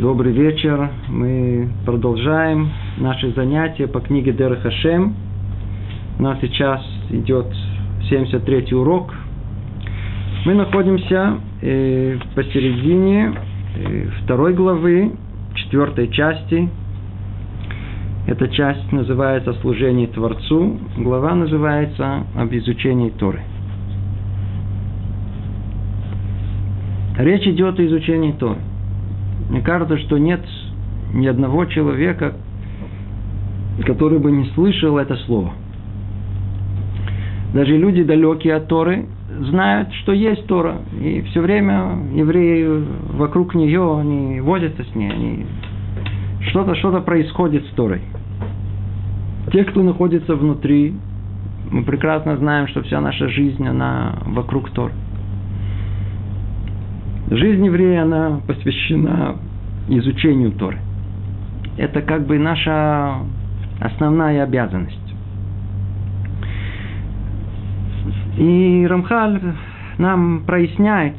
Добрый вечер. Мы продолжаем наши занятия по книге Дер Хашем. У нас сейчас идет 73-й урок. Мы находимся э, посередине э, второй главы, четвертой части. Эта часть называется «Служение Творцу». Глава называется «Об изучении Торы». Речь идет о изучении Торы. Мне кажется, что нет ни одного человека, который бы не слышал это слово. Даже люди, далекие от Торы, знают, что есть Тора. И все время евреи вокруг нее, они возятся с ней, они... что-то что происходит с Торой. Те, кто находится внутри, мы прекрасно знаем, что вся наша жизнь, она вокруг Торы. Жизнь еврея, она посвящена изучению Торы. Это как бы наша основная обязанность. И Рамхаль нам проясняет,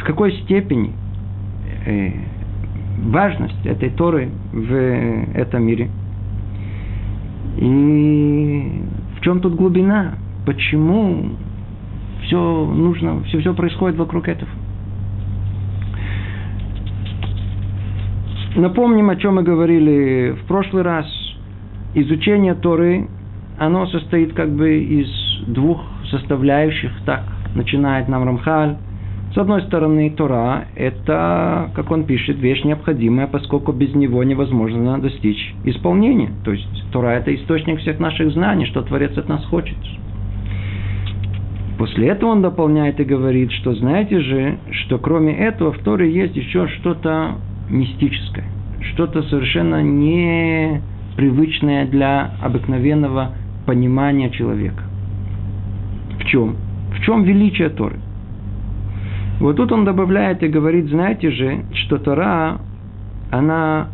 в какой степени э, важность этой Торы в этом мире. И в чем тут глубина? Почему все нужно, все, все происходит вокруг этого? Напомним, о чем мы говорили в прошлый раз. Изучение Торы, оно состоит как бы из двух составляющих. Так начинает нам Рамхаль. С одной стороны, Тора – это, как он пишет, вещь необходимая, поскольку без него невозможно достичь исполнения. То есть, Тора – это источник всех наших знаний, что Творец от нас хочет. После этого он дополняет и говорит, что знаете же, что кроме этого в Торе есть еще что-то мистическое, что-то совершенно непривычное для обыкновенного понимания человека. В чем? В чем величие Торы? Вот тут он добавляет и говорит, знаете же, что Тора, она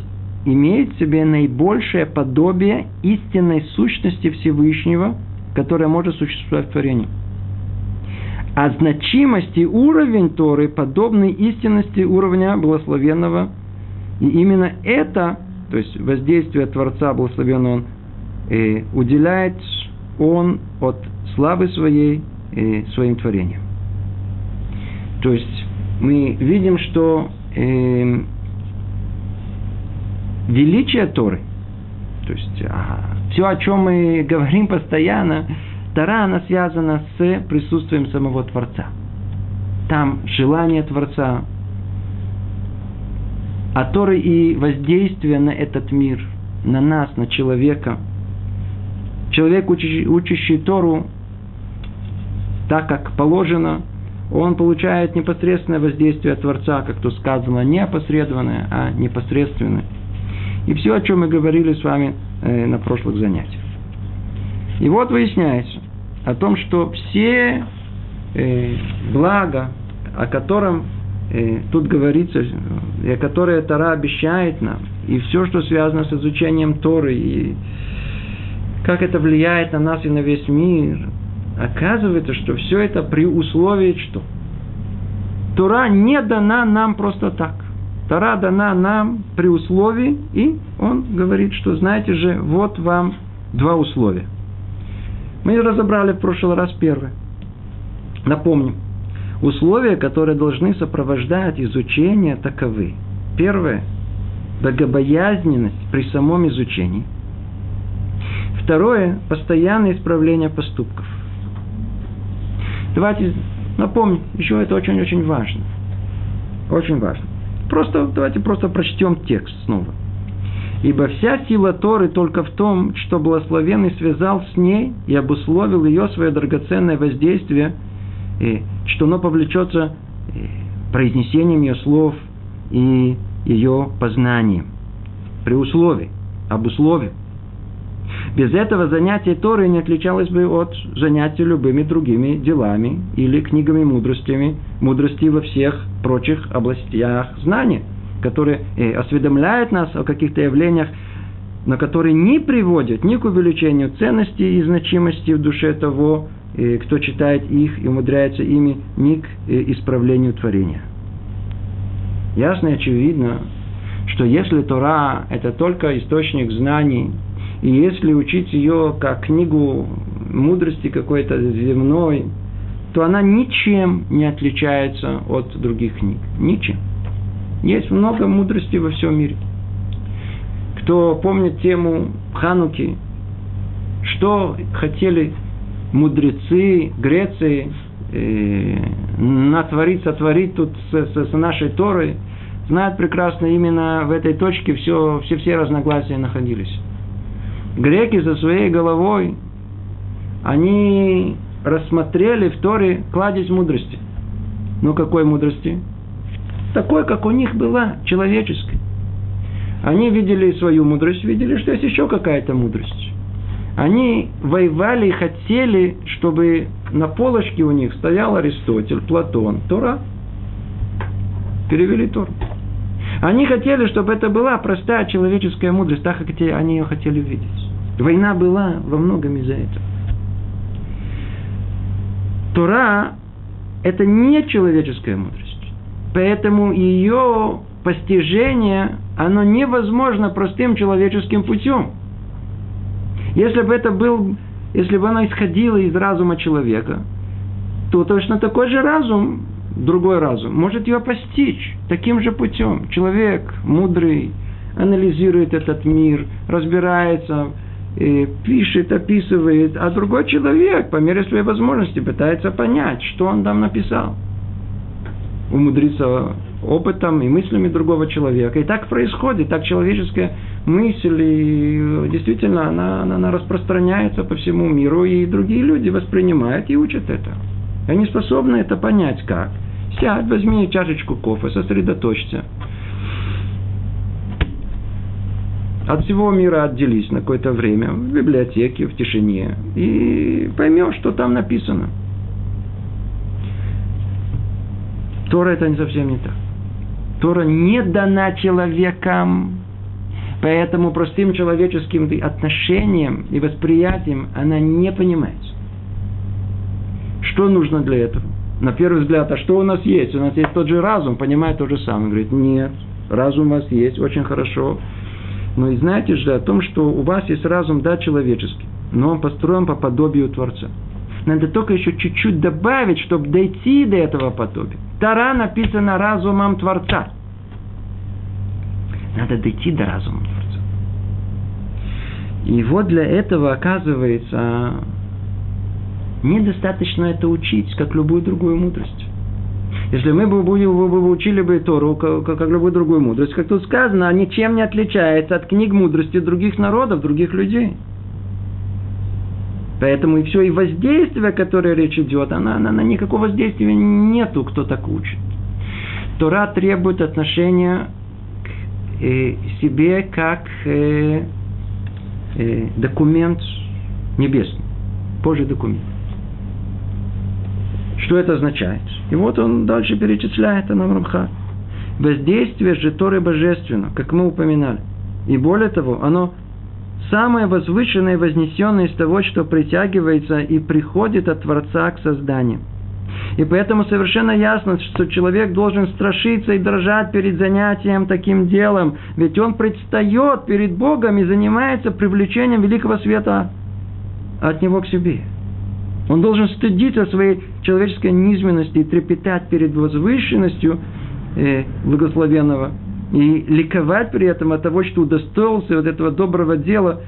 имеет в себе наибольшее подобие истинной сущности Всевышнего, которая может существовать в творении. А значимость и уровень Торы подобны истинности уровня благословенного и именно это, то есть воздействие Творца, благословен Он, э, уделяет Он от славы своей э, своим творением. То есть мы видим, что э, величие Торы, то есть а, все, о чем мы говорим постоянно, Тора, она связана с присутствием самого Творца. Там желание Творца, а Торы и воздействие на этот мир, на нас, на человека. Человек, учащий, учащий Тору так, как положено, он получает непосредственное воздействие Творца, как то сказано, не опосредованное, а непосредственное. И все, о чем мы говорили с вами э, на прошлых занятиях. И вот выясняется о том, что все э, блага, о котором тут говорится, которое Тора обещает нам, и все, что связано с изучением Торы, и как это влияет на нас и на весь мир, оказывается, что все это при условии, что Тора не дана нам просто так. Тора дана нам при условии, и он говорит, что знаете же, вот вам два условия. Мы разобрали в прошлый раз первое. Напомним, Условия, которые должны сопровождать изучение, таковы. Первое – богобоязненность при самом изучении. Второе – постоянное исправление поступков. Давайте напомним, еще это очень-очень важно. Очень важно. Просто, давайте просто прочтем текст снова. Ибо вся сила Торы только в том, что благословенный связал с ней и обусловил ее свое драгоценное воздействие – и что оно повлечется э, произнесением ее слов и ее познанием. При условии, об условии. Без этого занятие Торы не отличалось бы от занятия любыми другими делами или книгами мудростями, мудрости во всех прочих областях знания, которые э, осведомляют нас о каких-то явлениях, но которые не приводят ни к увеличению ценности и значимости в душе того, кто читает их и умудряется ими, ни к э, исправлению творения. Ясно и очевидно, что если Тора – это только источник знаний, и если учить ее как книгу мудрости какой-то земной, то она ничем не отличается от других книг. Ничем. Есть много мудрости во всем мире. Кто помнит тему Хануки, что хотели мудрецы Греции э, натворить, сотворить тут с, с, с нашей Торой, знают прекрасно именно в этой точке все, все, все разногласия находились. Греки со своей головой, они рассмотрели в Торе кладезь мудрости. Ну, какой мудрости? Такой, как у них была, человеческой. Они видели свою мудрость, видели, что есть еще какая-то мудрость. Они воевали и хотели, чтобы на полочке у них стоял Аристотель, Платон, Тора. Перевели Тору. Они хотели, чтобы это была простая человеческая мудрость, так как они ее хотели видеть. Война была во многом из-за этого. Тора – это не человеческая мудрость. Поэтому ее постижение, оно невозможно простым человеческим путем. Если бы это был, если бы оно исходило из разума человека, то точно такой же разум другой разум, может ее постичь таким же путем. Человек мудрый, анализирует этот мир, разбирается, пишет, описывает, а другой человек по мере своей возможности пытается понять, что он там написал. Умудриться опытом и мыслями другого человека. И так происходит, так человеческая мысль, и действительно, она, она, она распространяется по всему миру, и другие люди воспринимают и учат это. Они способны это понять как – Сядь, возьми чашечку кофе, сосредоточься. От всего мира отделись на какое-то время в библиотеке, в тишине, и поймешь, что там написано. Тора это не совсем не так. Тора не дана человекам, поэтому простым человеческим отношением и восприятием она не понимается. Что нужно для этого? на первый взгляд, а что у нас есть? У нас есть тот же разум, понимает то же самое. Говорит, нет, разум у вас есть, очень хорошо. Но и знаете же о том, что у вас есть разум, да, человеческий, но он построен по подобию Творца. Надо только еще чуть-чуть добавить, чтобы дойти до этого подобия. Тара написана разумом Творца. Надо дойти до разума Творца. И вот для этого, оказывается, Недостаточно это учить, как любую другую мудрость. Если мы бы, будем, вы бы учили бы Тору, как, как любую другую мудрость, как тут сказано, ничем не отличается от книг мудрости других народов, других людей. Поэтому и все, и воздействие, которое речь идет, она, она, она никакого воздействия нету, кто так учит. Тора требует отношения себе как э, э, документ небесный, Божий документ. Что это означает? И вот он дальше перечисляет нам Рамха. Воздействие же Торы божественно, как мы упоминали. И более того, оно самое возвышенное и вознесенное из того, что притягивается и приходит от Творца к созданию. И поэтому совершенно ясно, что человек должен страшиться и дрожать перед занятием таким делом, ведь он предстает перед Богом и занимается привлечением великого света от него к себе. Он должен стыдиться своей человеческой низменности и трепетать перед возвышенностью э, благословенного и ликовать при этом от того, что удостоился вот этого доброго дела,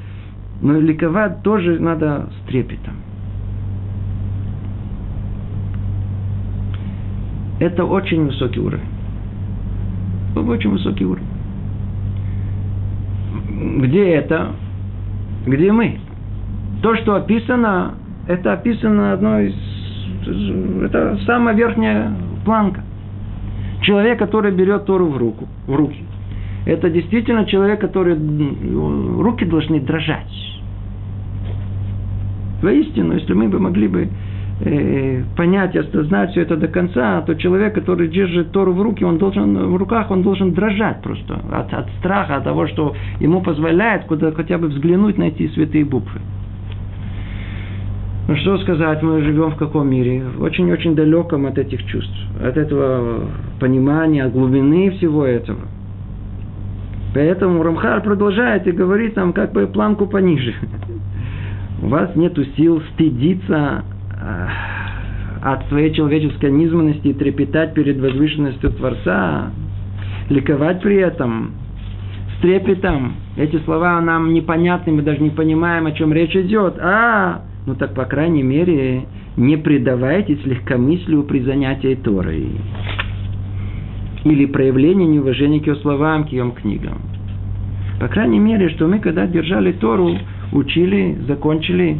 но ликовать тоже надо с трепетом. Это очень высокий уровень. Очень высокий уровень. Где это? Где мы? То, что описано это описано одной из... Это самая верхняя планка. Человек, который берет Тору в руку, в руки. Это действительно человек, который... Руки должны дрожать. Воистину, если мы бы могли бы э, понять и осознать все это до конца, то человек, который держит Тору в руки, он должен, в руках, он должен дрожать просто от, от страха, от того, что ему позволяет куда хотя бы взглянуть на эти святые буквы. Ну что сказать, мы живем в каком мире? Очень-очень далеком от этих чувств, от этого понимания, от глубины всего этого. Поэтому Рамхар продолжает и говорит нам как бы планку пониже. У вас нет сил стыдиться э, от своей человеческой низменности и трепетать перед возвышенностью Творца, ликовать при этом, с трепетом. Эти слова нам непонятны, мы даже не понимаем, о чем речь идет. А, ну так, по крайней мере, не предавайтесь легкомыслию при занятии Торой. Или проявлению неуважения к ее словам, к ее книгам. По крайней мере, что мы, когда держали Тору, учили, закончили,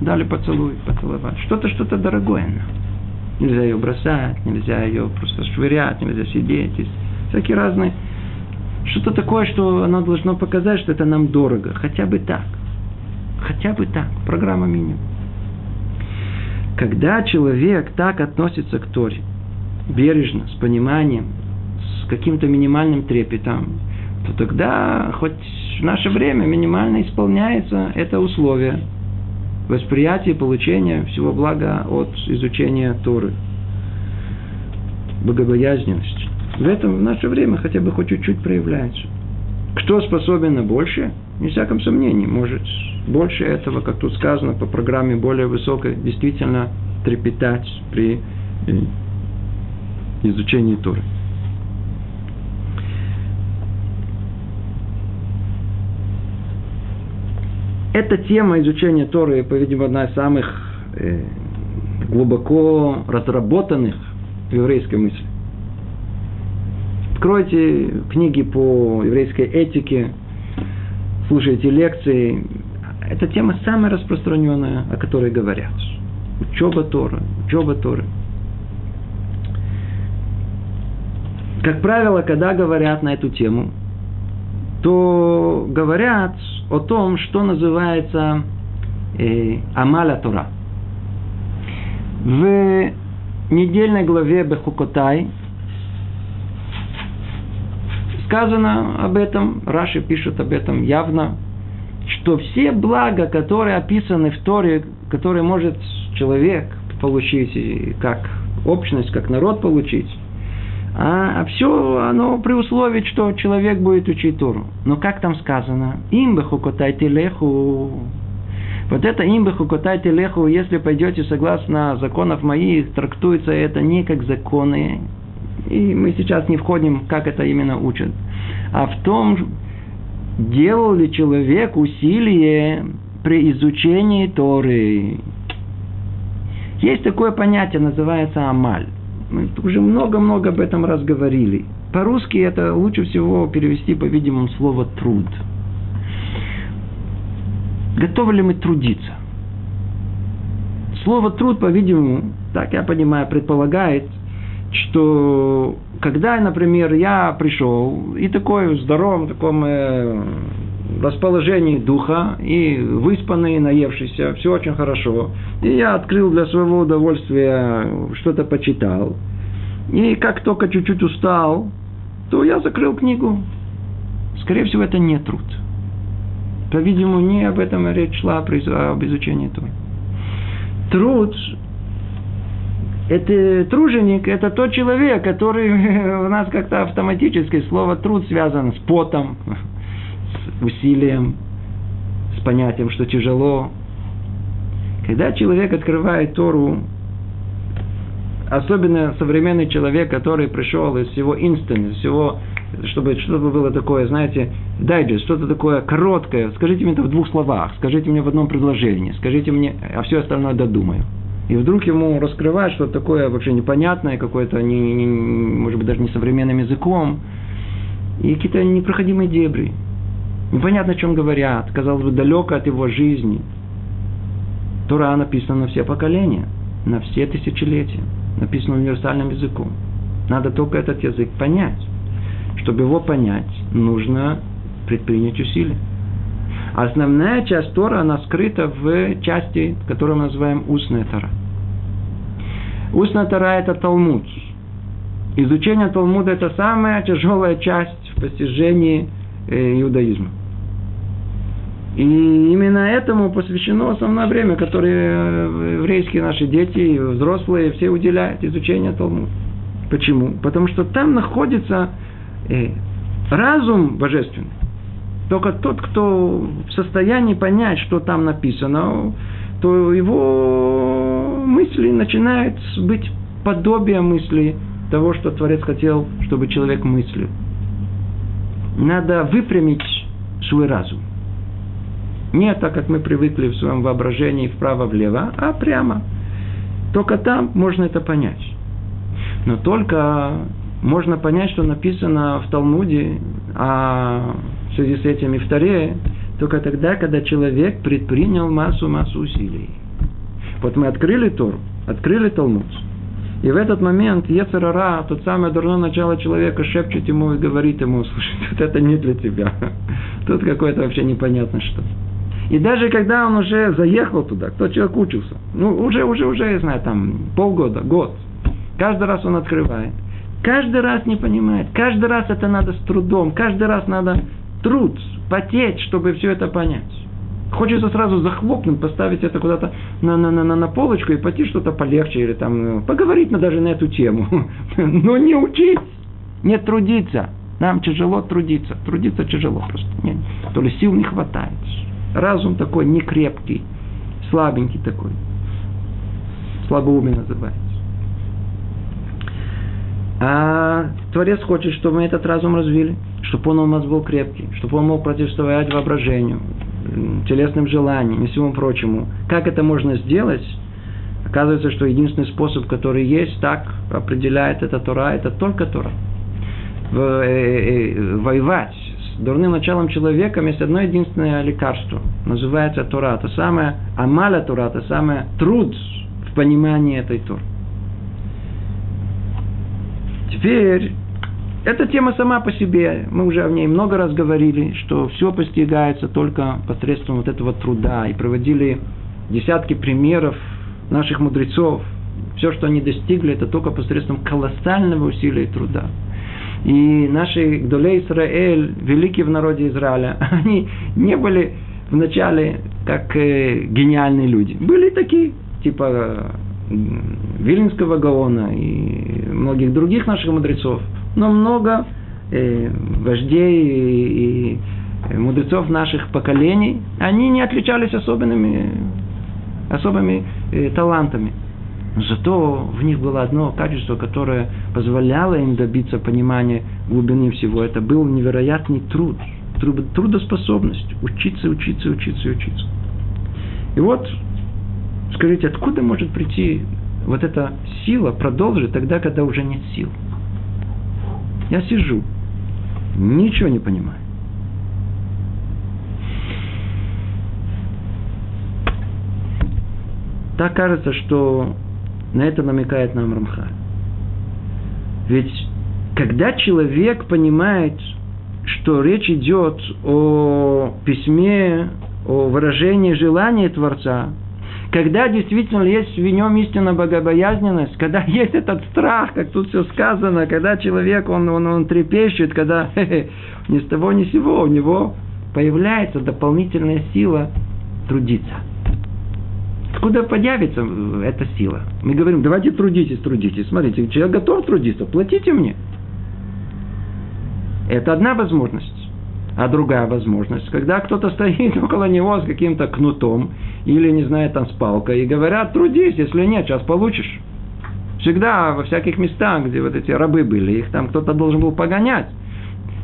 дали поцелуй, поцеловать. Что-то, что-то дорогое Нельзя ее бросать, нельзя ее просто швырять, нельзя сидеть. Всякие разные. Что-то такое, что оно должно показать, что это нам дорого. Хотя бы так. Хотя бы так. Программа минимум. Когда человек так относится к Торе, бережно, с пониманием, с каким-то минимальным трепетом, то тогда хоть в наше время минимально исполняется это условие восприятия и получения всего блага от изучения Торы. Богобоязненность. В этом в наше время хотя бы хоть чуть-чуть проявляется. Кто способен на больше? Не всяком сомнении, может больше этого, как тут сказано, по программе более высокой, действительно трепетать при э, изучении Торы. Эта тема изучения Торы, по-видимому, одна из самых э, глубоко разработанных в еврейской мысли. Откройте книги по еврейской этике, слушайте лекции. Эта тема самая распространенная, о которой говорят. Учеба Торы, учеба Торы. Как правило, когда говорят на эту тему, то говорят о том, что называется э, Амаля Тора. В недельной главе Бехукотай сказано об этом, Раши пишет об этом явно, что все блага, которые описаны в Торе, которые может человек получить как общность, как народ получить, а, а все оно при условии, что человек будет учить Тору. Но как там сказано? Имбаху котайте леху. Вот это имбаху котайте леху, если пойдете согласно законов моих, трактуется это не как законы. И мы сейчас не входим, как это именно учат. А в том, делал ли человек усилие при изучении Торы. Есть такое понятие, называется амаль. Мы уже много-много об этом раз говорили. По-русски это лучше всего перевести, по-видимому, слово «труд». Готовы ли мы трудиться? Слово «труд», по-видимому, так я понимаю, предполагает, что когда, например, я пришел и такой в здоровом таком э, расположении духа, и выспанный, наевшийся, все очень хорошо. И я открыл для своего удовольствия, что-то почитал. И как только чуть-чуть устал, то я закрыл книгу. Скорее всего, это не труд. По-видимому, не об этом речь шла, а об изучении Торы. Труд это труженик, это тот человек, который у нас как-то автоматически слово труд связан с потом, усилием, с понятием, что тяжело. Когда человек открывает Тору, особенно современный человек, который пришел из всего инстанта, из всего, чтобы что-то было такое, знаете, дайджест, что-то такое короткое, скажите мне это в двух словах, скажите мне в одном предложении, скажите мне, а все остальное додумаю. И вдруг ему раскрывают что-то такое вообще непонятное, какое-то, не, не, может быть, даже не современным языком, и какие-то непроходимые дебри. Непонятно, о чем говорят. Казалось бы, далеко от его жизни. Тора написана на все поколения, на все тысячелетия. Написано универсальным языком. Надо только этот язык понять. Чтобы его понять, нужно предпринять усилия. Основная часть Тора, она скрыта в части, которую мы называем устная Тора. Устная Тора – это Талмуд. Изучение Талмуда – это самая тяжелая часть в постижении э, иудаизма. И именно этому посвящено основное время, которое э, еврейские наши дети, взрослые, все уделяют изучению Талмуда. Почему? Потому что там находится э, разум божественный. Только тот, кто в состоянии понять, что там написано, то его мысли начинают быть подобием мысли того, что Творец хотел, чтобы человек мыслил. Надо выпрямить свой разум. Не так, как мы привыкли в своем воображении вправо-влево, а прямо. Только там можно это понять. Но только можно понять, что написано в Талмуде, а в связи с этим и в Таре, только тогда, когда человек предпринял массу-массу усилий. Вот мы открыли Тор, открыли Талмуд. И в этот момент Ецерара, тот самый дурное начало человека, шепчет ему и говорит ему, слушай, вот это не для тебя. Тут какое-то вообще непонятно что. И даже когда он уже заехал туда, кто человек учился, ну, уже, уже, уже, я знаю, там, полгода, год, каждый раз он открывает, каждый раз не понимает, каждый раз это надо с трудом, каждый раз надо труд, потеть, чтобы все это понять. Хочется сразу захлопнуть, поставить это куда-то на, на, на, на полочку и пойти что-то полегче или там ну, поговорить на, даже на эту тему. Но не учить, не трудиться. Нам тяжело трудиться. Трудиться тяжело просто. Нет. То ли сил не хватает. Разум такой некрепкий, слабенький такой. Слабоумие называется. А Творец хочет, чтобы мы этот разум развили, чтобы он у нас был крепкий, чтобы он мог противостоять воображению, телесным желаниям и всему прочему. Как это можно сделать? Оказывается, что единственный способ, который есть, так определяет это Тора, это только Тора. Э, э, э воевать дурным началом человека есть одно единственное лекарство. Называется Тора. Это самое амаля Тора, это самое труд в понимании этой Торы. Теперь, эта тема сама по себе, мы уже о ней много раз говорили, что все постигается только посредством вот этого труда. И проводили десятки примеров наших мудрецов. Все, что они достигли, это только посредством колоссального усилия и труда. И наши Гдолей Израиль, великие в народе Израиля, они не были вначале как э, гениальные люди. Были такие, типа Вильнинского Гаона и многих других наших мудрецов, но много э, вождей и, и мудрецов наших поколений, они не отличались особенными, особыми э, талантами. Зато в них было одно качество, которое позволяло им добиться понимания глубины всего. Это был невероятный труд, трудоспособность, учиться, учиться, учиться, учиться. И вот Скажите, откуда может прийти вот эта сила продолжить тогда, когда уже нет сил? Я сижу, ничего не понимаю. Так кажется, что на это намекает нам Рамха. Ведь когда человек понимает, что речь идет о письме, о выражении желания Творца, когда действительно есть в нем истинная богобоязненность, когда есть этот страх, как тут все сказано, когда человек, он, он, он трепещет, когда ни с того ни с сего у него появляется дополнительная сила трудиться. Откуда появится эта сила? Мы говорим, давайте трудитесь, трудитесь. Смотрите, человек готов трудиться, платите мне. Это одна возможность. А другая возможность, когда кто-то стоит около него с каким-то кнутом или, не знаю, там с палкой, и говорят, трудись, если нет, сейчас получишь. Всегда во всяких местах, где вот эти рабы были, их там кто-то должен был погонять.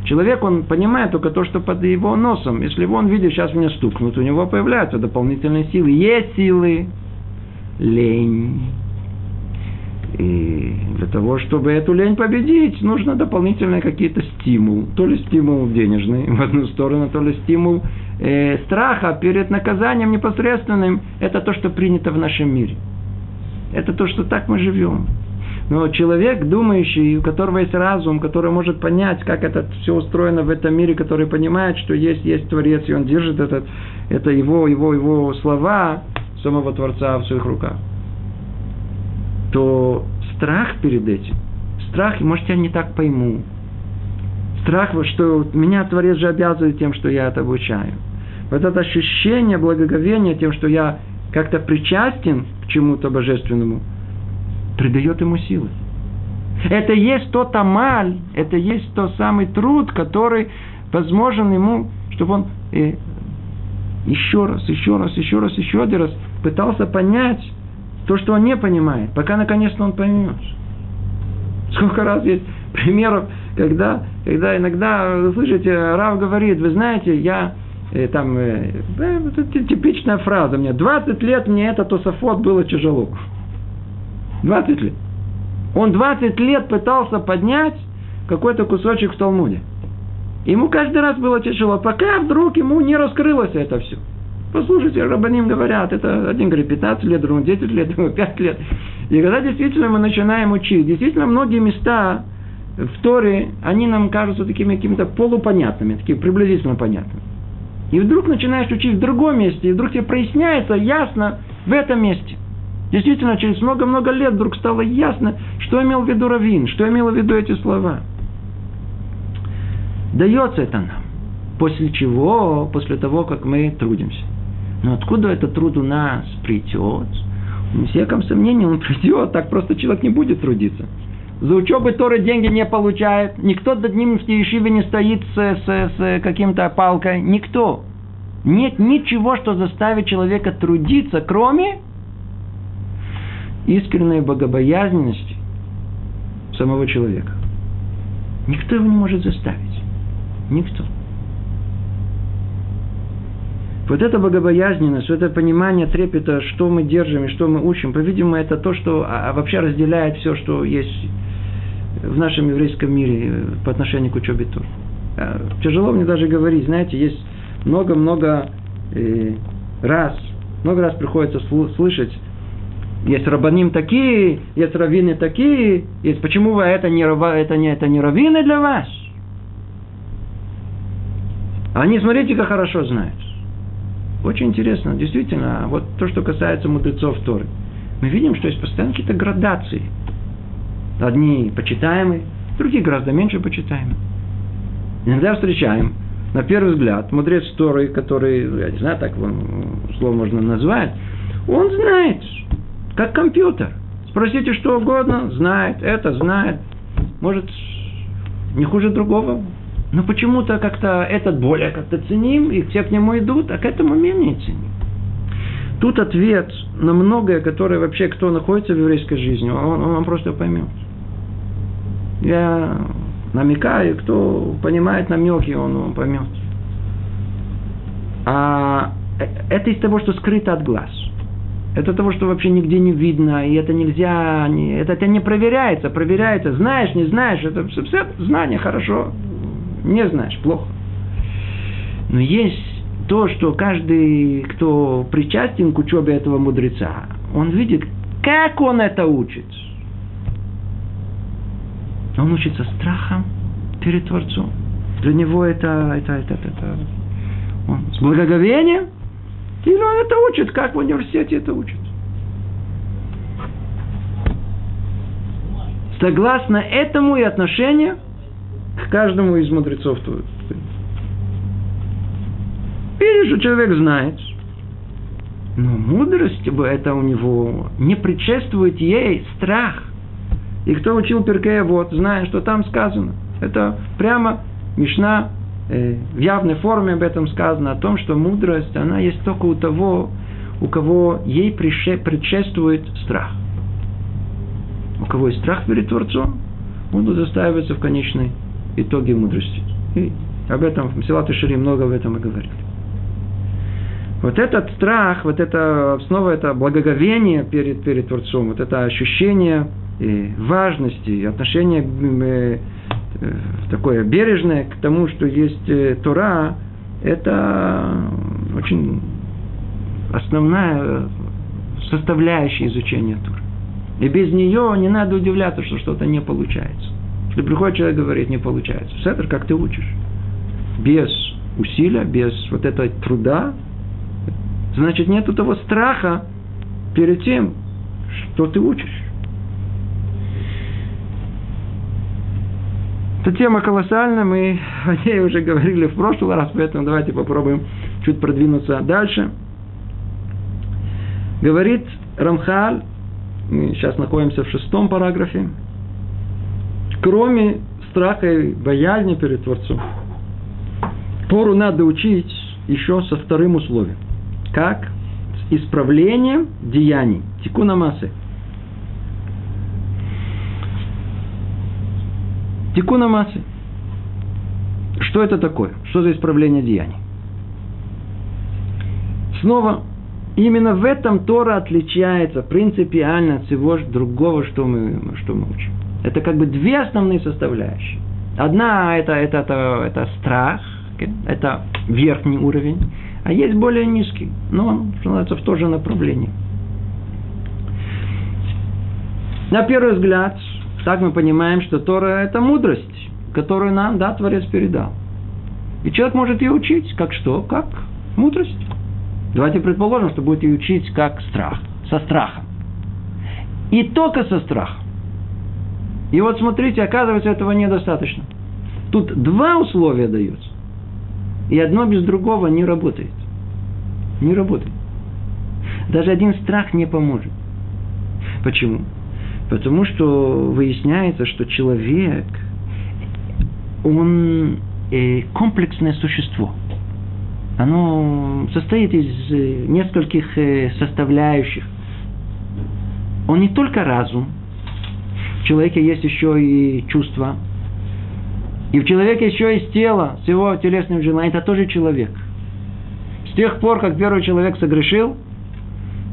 Человек, он понимает только то, что под его носом. Если он видит, сейчас меня стукнут, у него появляются дополнительные силы. Есть силы. Лень и для того, чтобы эту лень победить, нужно дополнительные какие-то стимул. То ли стимул денежный в одну сторону, то ли стимул э, страха перед наказанием непосредственным. Это то, что принято в нашем мире. Это то, что так мы живем. Но человек, думающий, у которого есть разум, который может понять, как это все устроено в этом мире, который понимает, что есть, есть Творец, и он держит этот, это его, его, его слова самого Творца в своих руках то страх перед этим, страх, может, я не так пойму. Страх, что меня Творец же обязывает тем, что я это обучаю. Вот это ощущение благоговения тем, что я как-то причастен к чему-то божественному, придает ему силы. Это есть тот амаль, это есть тот самый труд, который возможен ему, чтобы он э, еще раз, еще раз, еще раз, еще один раз пытался понять то, что он не понимает, пока наконец-то он поймет. Сколько раз есть примеров, когда, когда иногда, слышите, Рав говорит, вы знаете, я э, там, э, э, типичная фраза мне, 20 лет мне это тософот было тяжело. 20 лет. Он 20 лет пытался поднять какой-то кусочек в Талмуде. Ему каждый раз было тяжело, пока вдруг ему не раскрылось это все. Послушайте, Рабаним говорят, это один говорит 15 лет, другой 10 лет, другой 5 лет. И когда действительно мы начинаем учить, действительно многие места в Торе, они нам кажутся такими какими-то полупонятными, такими приблизительно понятными. И вдруг начинаешь учить в другом месте, и вдруг тебе проясняется ясно в этом месте. Действительно, через много-много лет вдруг стало ясно, что имел в виду Равин, что имел в виду эти слова. Дается это нам. После чего? После того, как мы трудимся. Но откуда этот труд у нас придет? Не всяком сомнении, он придет, так просто человек не будет трудиться. За учебы Торы деньги не получает, никто над ним в Ешиве не стоит с, с, с каким-то палкой, никто. Нет ничего, что заставит человека трудиться, кроме искренней богобоязненности самого человека. Никто его не может заставить. Никто. Вот это богобоязненность, вот это понимание трепета, что мы держим и что мы учим, по-видимому, это то, что а, а вообще разделяет все, что есть в нашем еврейском мире э, по отношению к учебе Тур. А, тяжело мне даже говорить, знаете, есть много-много э, раз, много раз приходится слышать, есть рабаним такие, есть раввины такие, есть почему вы это не, это не, это не раввины для вас? Они, смотрите, как хорошо знают. Очень интересно, действительно, вот то, что касается мудрецов Торы. Мы видим, что есть постоянно какие-то градации. Одни почитаемые, другие гораздо меньше почитаемые. Иногда встречаем, на первый взгляд, мудрец Торы, который, я не знаю, так слово можно назвать, он знает, как компьютер. Спросите что угодно, знает, это знает. Может, не хуже другого. Но почему-то как-то этот более как-то ценим, и все к нему идут, а к этому менее ценим. Тут ответ на многое, которое вообще кто находится в еврейской жизни, он, он просто поймет. Я намекаю, кто понимает намеки, он, он поймет. А э, это из того, что скрыто от глаз. Это того, что вообще нигде не видно, и это нельзя, это, это не проверяется, проверяется, знаешь, не знаешь, это все, все знание хорошо, не знаешь, плохо. Но есть то, что каждый, кто причастен к учебе этого мудреца, он видит, как он это учит. Он учится страхом перед Творцом. Для него это, это, это, это, это он с благоговением, или он это учит, как в университете это учат. Согласно этому и отношению к каждому из мудрецов. Видишь, что человек знает. Но мудрость это у него не предшествует ей страх. И кто учил Перкея, вот, знает, что там сказано. Это прямо Мишна в явной форме об этом сказано, о том, что мудрость, она есть только у того, у кого ей предшествует страх. У кого есть страх перед Творцом, он удостаивается в конечной итоги мудрости. И об этом в Мсилат Шири много об этом и говорит. Вот этот страх, вот это снова это благоговение перед, перед Творцом, вот это ощущение и важности, отношение э, э, такое бережное к тому, что есть э, Тора, это очень основная составляющая изучения Торы. И без нее не надо удивляться, что что-то не получается. Если приходит человек и говорит, не получается. Сетер, как ты учишь? Без усилия, без вот этого труда, значит, нету того страха перед тем, что ты учишь. Эта тема колоссальная, мы о ней уже говорили в прошлый раз, поэтому давайте попробуем чуть продвинуться дальше. Говорит Рамхаль, мы сейчас находимся в шестом параграфе, кроме страха и боязни перед Творцом, Тору надо учить еще со вторым условием. Как? С исправлением деяний. Тикуна массы. Тикуна массы. Что это такое? Что за исправление деяний? Снова, именно в этом Тора отличается принципиально от всего другого, что мы, что мы учим. Это как бы две основные составляющие. Одна это, это, это, это страх, это верхний уровень, а есть более низкий, но он, называется, в то же направлении. На первый взгляд, так мы понимаем, что Тора – это мудрость, которую нам, да, Творец передал. И человек может ее учить, как что? Как мудрость. Давайте предположим, что будет ее учить как страх, со страхом. И только со страхом. И вот смотрите, оказывается, этого недостаточно. Тут два условия даются. И одно без другого не работает. Не работает. Даже один страх не поможет. Почему? Потому что выясняется, что человек, он э, комплексное существо. Оно состоит из э, нескольких э, составляющих. Он не только разум, в человеке есть еще и чувства, и в человеке еще есть тело с его телесным желанием. Это тоже человек. С тех пор, как первый человек согрешил,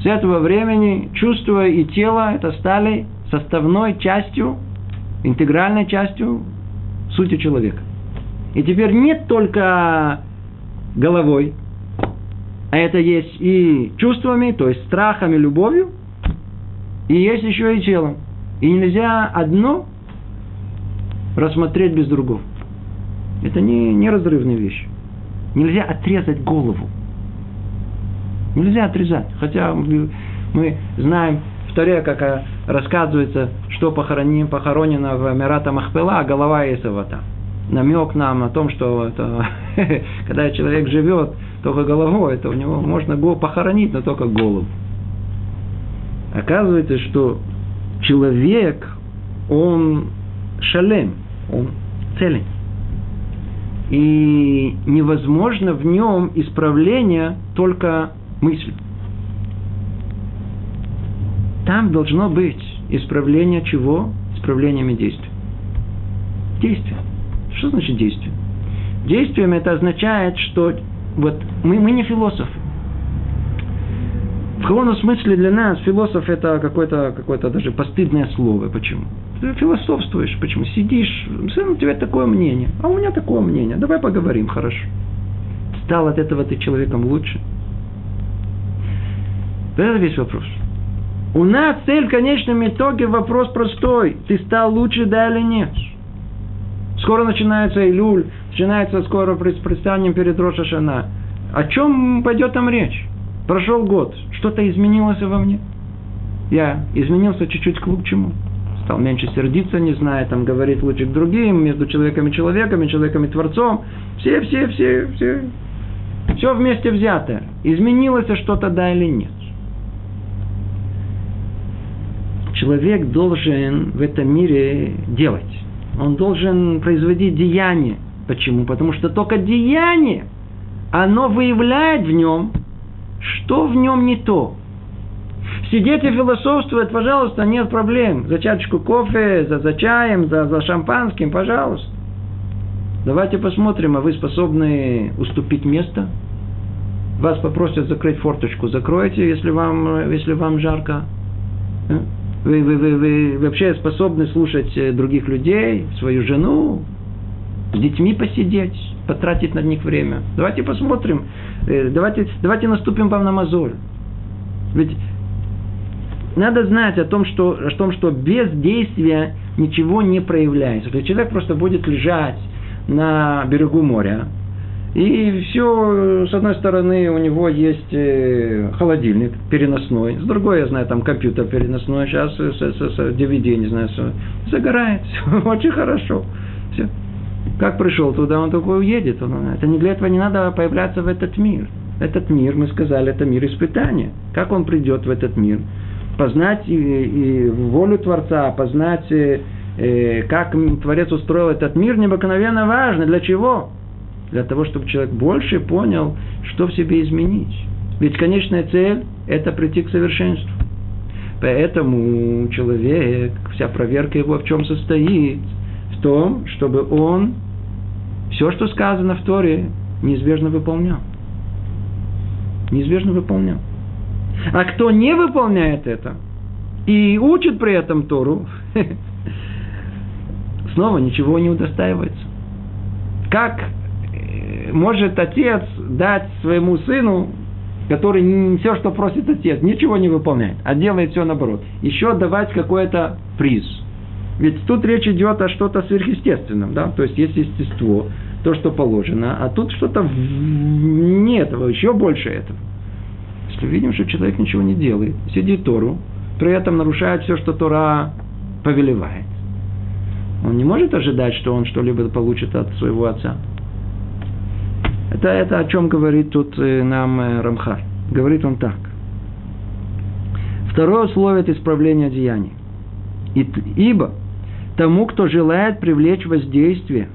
с этого времени чувства и тело это стали составной частью, интегральной частью сути человека. И теперь нет только головой, а это есть и чувствами, то есть страхами, любовью, и есть еще и телом. И нельзя одно рассмотреть без другого. Это не, не вещь. Нельзя отрезать голову. Нельзя отрезать. Хотя мы знаем в Торе, как э, рассказывается, что похороним, похоронено в Мирата Махпела, а голова Исавата. Намек нам о том, что это, когда человек живет только головой, это у него можно похоронить, но только голову. Оказывается, что человек, он шалем, он целен и невозможно в нем исправление только мыслью. Там должно быть исправление чего? Исправлениями действий. Действия. Что значит действие? Действием это означает, что вот мы, мы не философы. В каком смысле для нас философ это какое-то какое даже постыдное слово. Почему? Ты философствуешь. Почему? Сидишь, сын, у тебя такое мнение, а у меня такое мнение. Давай поговорим, хорошо. Стал от этого ты человеком лучше? Это весь вопрос. У нас цель в конечном итоге вопрос простой. Ты стал лучше, да или нет? Скоро начинается Илюль, начинается скоро предстание перед Рошашана. О чем пойдет там речь? Прошел год, что-то изменилось во мне. Я изменился чуть-чуть к лучшему стал меньше сердиться, не знаю, там говорит лучше к другим, между человеком и человеком, и человеком и Творцом. Все, все, все, все. Все вместе взятое. Изменилось что-то, да или нет. Человек должен в этом мире делать. Он должен производить деяние. Почему? Потому что только деяние, оно выявляет в нем, что в нем не то. Сидеть и философствовать, пожалуйста, нет проблем. За чашечку кофе, за, за чаем, за, за шампанским, пожалуйста. Давайте посмотрим, а вы способны уступить место? Вас попросят закрыть форточку, закройте, если вам, если вам жарко. Вы, вы, вы, вы вообще способны слушать э, других людей, свою жену, с детьми посидеть, потратить на них время. Давайте посмотрим, э, давайте, давайте наступим вам на мозоль. Ведь надо знать о том, что, о том, что без действия ничего не проявляется. То есть человек просто будет лежать на берегу моря, и все, с одной стороны, у него есть э, холодильник переносной, с другой, я знаю, там компьютер переносной, сейчас с, с, с DVD, не знаю, загорает, очень хорошо. Все. Как пришел туда, он такой уедет. Он, это не для этого не надо появляться в этот мир. Этот мир, мы сказали, это мир испытания. Как он придет в этот мир? познать и, и волю Творца, познать э, э, как Творец устроил этот мир, необыкновенно важно. Для чего? Для того, чтобы человек больше понял, что в себе изменить. Ведь конечная цель – это прийти к совершенству. Поэтому человек, вся проверка его в чем состоит? В том, чтобы он все, что сказано в Торе, неизбежно выполнял. Неизбежно выполнял. А кто не выполняет это и учит при этом Тору, снова ничего не удостаивается. Как может отец дать своему сыну, который не все, что просит отец, ничего не выполняет, а делает все наоборот, еще давать какой-то приз. Ведь тут речь идет о что-то сверхъестественном, да, то есть есть естество, то, что положено, а тут что-то нет, еще больше этого. Если видим, что человек ничего не делает, сидит Тору, при этом нарушает все, что Тора повелевает. Он не может ожидать, что он что-либо получит от своего отца. Это, это о чем говорит тут э, нам э, Рамхар. Говорит он так. Второе условие – это исправление деяний. Ибо тому, кто желает привлечь воздействие,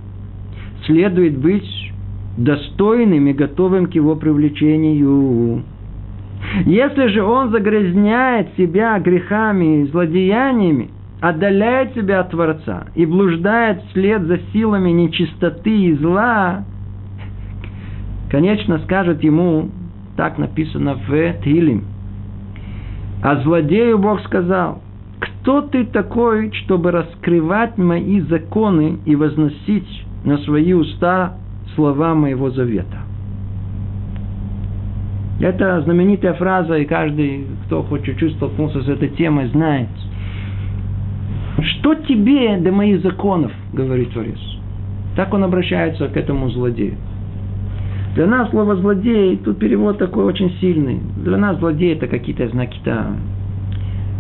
следует быть достойным и готовым к его привлечению. Если же он загрязняет себя грехами и злодеяниями, отдаляет себя от Творца и блуждает вслед за силами нечистоты и зла, конечно, скажет ему, так написано в Тилим. А злодею Бог сказал, кто ты такой, чтобы раскрывать мои законы и возносить на свои уста слова моего завета? Это знаменитая фраза, и каждый, кто хоть чуть-чуть столкнулся с этой темой, знает – что тебе до моих законов, говорит Творец. Так он обращается к этому злодею. Для нас слово злодей, тут перевод такой очень сильный. Для нас злодей это какие-то знаки, то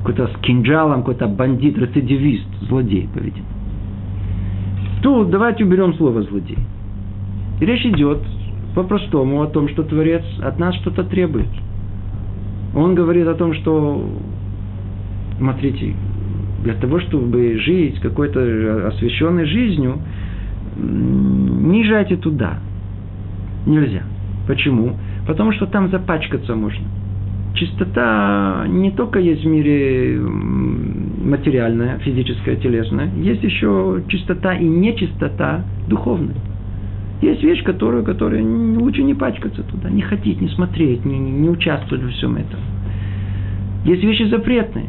какой-то с кинжалом, какой-то бандит, рецидивист, злодей, по-видимому. Тут давайте уберем слово злодей. И речь идет по-простому о том, что Творец от нас что-то требует. Он говорит о том, что, смотрите, для того, чтобы жить какой-то освященной жизнью, не езжайте туда. Нельзя. Почему? Потому что там запачкаться можно. Чистота не только есть в мире материальная, физическая, телесная, есть еще чистота и нечистота духовная. Есть вещь, которую, которую лучше не пачкаться туда, не ходить, не смотреть, не, не участвовать во всем этом. Есть вещи запретные.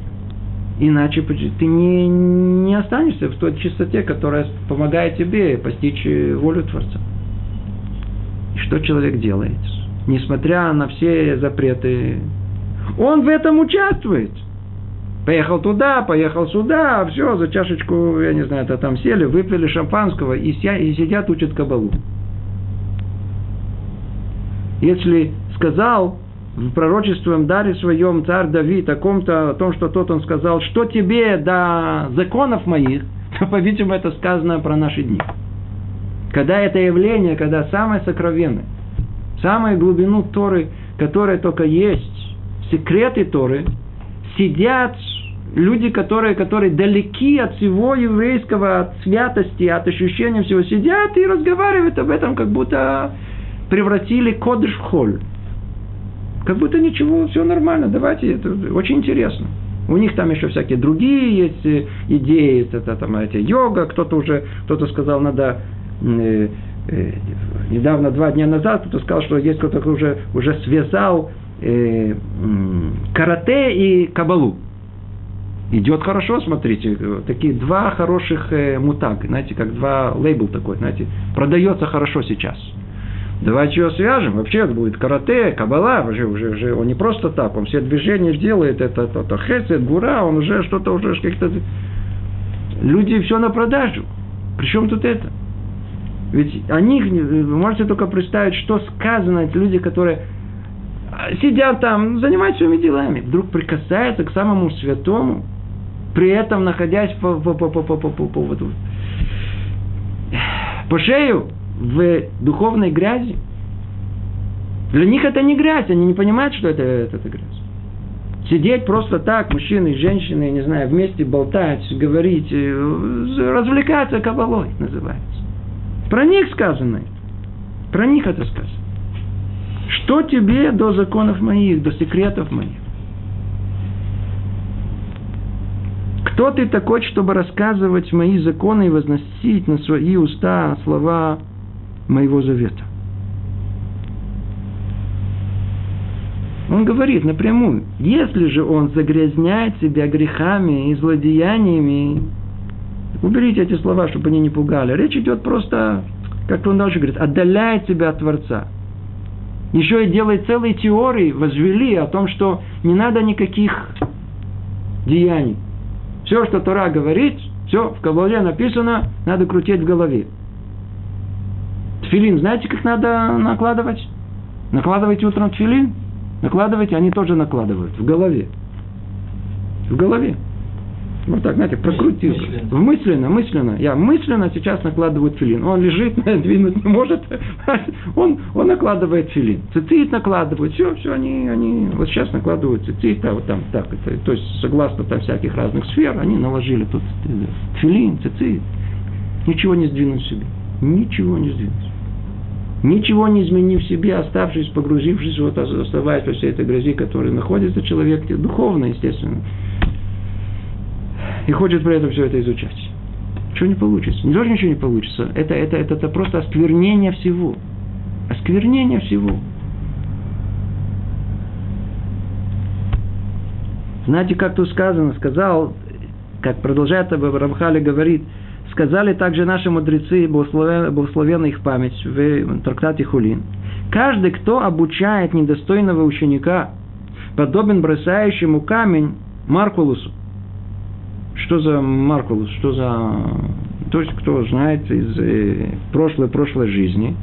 Иначе ты не, не останешься в той чистоте, которая помогает тебе постичь волю Творца. Что человек делает? Несмотря на все запреты, он в этом участвует. Поехал туда, поехал сюда, все, за чашечку, я не знаю, это там сели, выпили шампанского и, и сидят, учат кабалу. Если сказал, в пророчеством даре своем царь Давид о ком-то, о том, что тот он сказал, что тебе до законов моих, то, по-видимому, это сказано про наши дни. Когда это явление, когда самое сокровенное, самую глубину Торы, которая только есть, секреты Торы, сидят люди, которые, которые далеки от всего еврейского, от святости, от ощущения всего, сидят и разговаривают об этом, как будто превратили кодыш в холь. Как будто ничего, все нормально, давайте, это очень интересно. У них там еще всякие другие есть э, идеи, это там эти йога, кто-то уже, кто-то сказал, надо недавно, два дня назад, кто-то сказал, что есть кто-то уже, уже связал э, карате и кабалу. Идет хорошо, смотрите, такие два хороших э, мутаг, знаете, как два лейбл такой, знаете, продается хорошо сейчас – Давайте его свяжем. Вообще это будет карате, кабала, уже, уже, уже, он не просто так, он все движения делает, это, это, это хесед, гура, он уже что-то уже каких-то... Люди все на продажу. Причем тут это? Ведь они, вы можете только представить, что сказано, эти люди, которые сидят там, занимаются своими делами, вдруг прикасаются к самому святому, при этом находясь по, по, по, по, по, по, по, по, по шею, в духовной грязи. Для них это не грязь, они не понимают, что это, это, это грязь. Сидеть просто так, мужчины и женщины, не знаю, вместе болтать, говорить, э, развлекаться кабалой называется. Про них сказано. Про них это сказано. Что тебе до законов моих, до секретов моих? Кто ты такой, чтобы рассказывать мои законы и возносить на свои уста слова моего завета? Он говорит напрямую, если же он загрязняет себя грехами и злодеяниями, уберите эти слова, чтобы они не пугали. Речь идет просто, как он дальше говорит, отдаляет себя от Творца. Еще и делает целые теории, возвели о том, что не надо никаких деяний. Все, что Тора говорит, все в Кабале написано, надо крутить в голове. Тфилин, знаете, как надо накладывать? Накладывайте утром тфилин, накладывайте, они тоже накладывают в голове. В голове. Вот так, знаете, прокрутил. Мысленно. мысленно, мысленно. Я мысленно сейчас накладываю филин. Он лежит, двинуть не может. Он, он накладывает филин. Цицит накладывает. Все, все, они, они вот сейчас накладывают цицит, а вот там так. Это, то есть, согласно там всяких разных сфер, они наложили тут филин, цицит. Ничего не сдвинуть себе. Ничего не сдвинуть. Ничего не изменив себе, оставшись, погрузившись, вот оставаясь во всей этой грязи, которой находится человек, духовно, естественно и хочет при этом все это изучать. Ничего не получится. Не тоже ничего не получится. Это, это, это, это просто осквернение всего. Осквернение всего. Знаете, как тут сказано, сказал, как продолжает Рамхали говорит, сказали также наши мудрецы, благословенна их память в трактате Хулин. Каждый, кто обучает недостойного ученика, подобен бросающему камень Маркулусу. Что за Маркулус? Что за... То есть, кто знает из э, прошлой-прошлой жизни,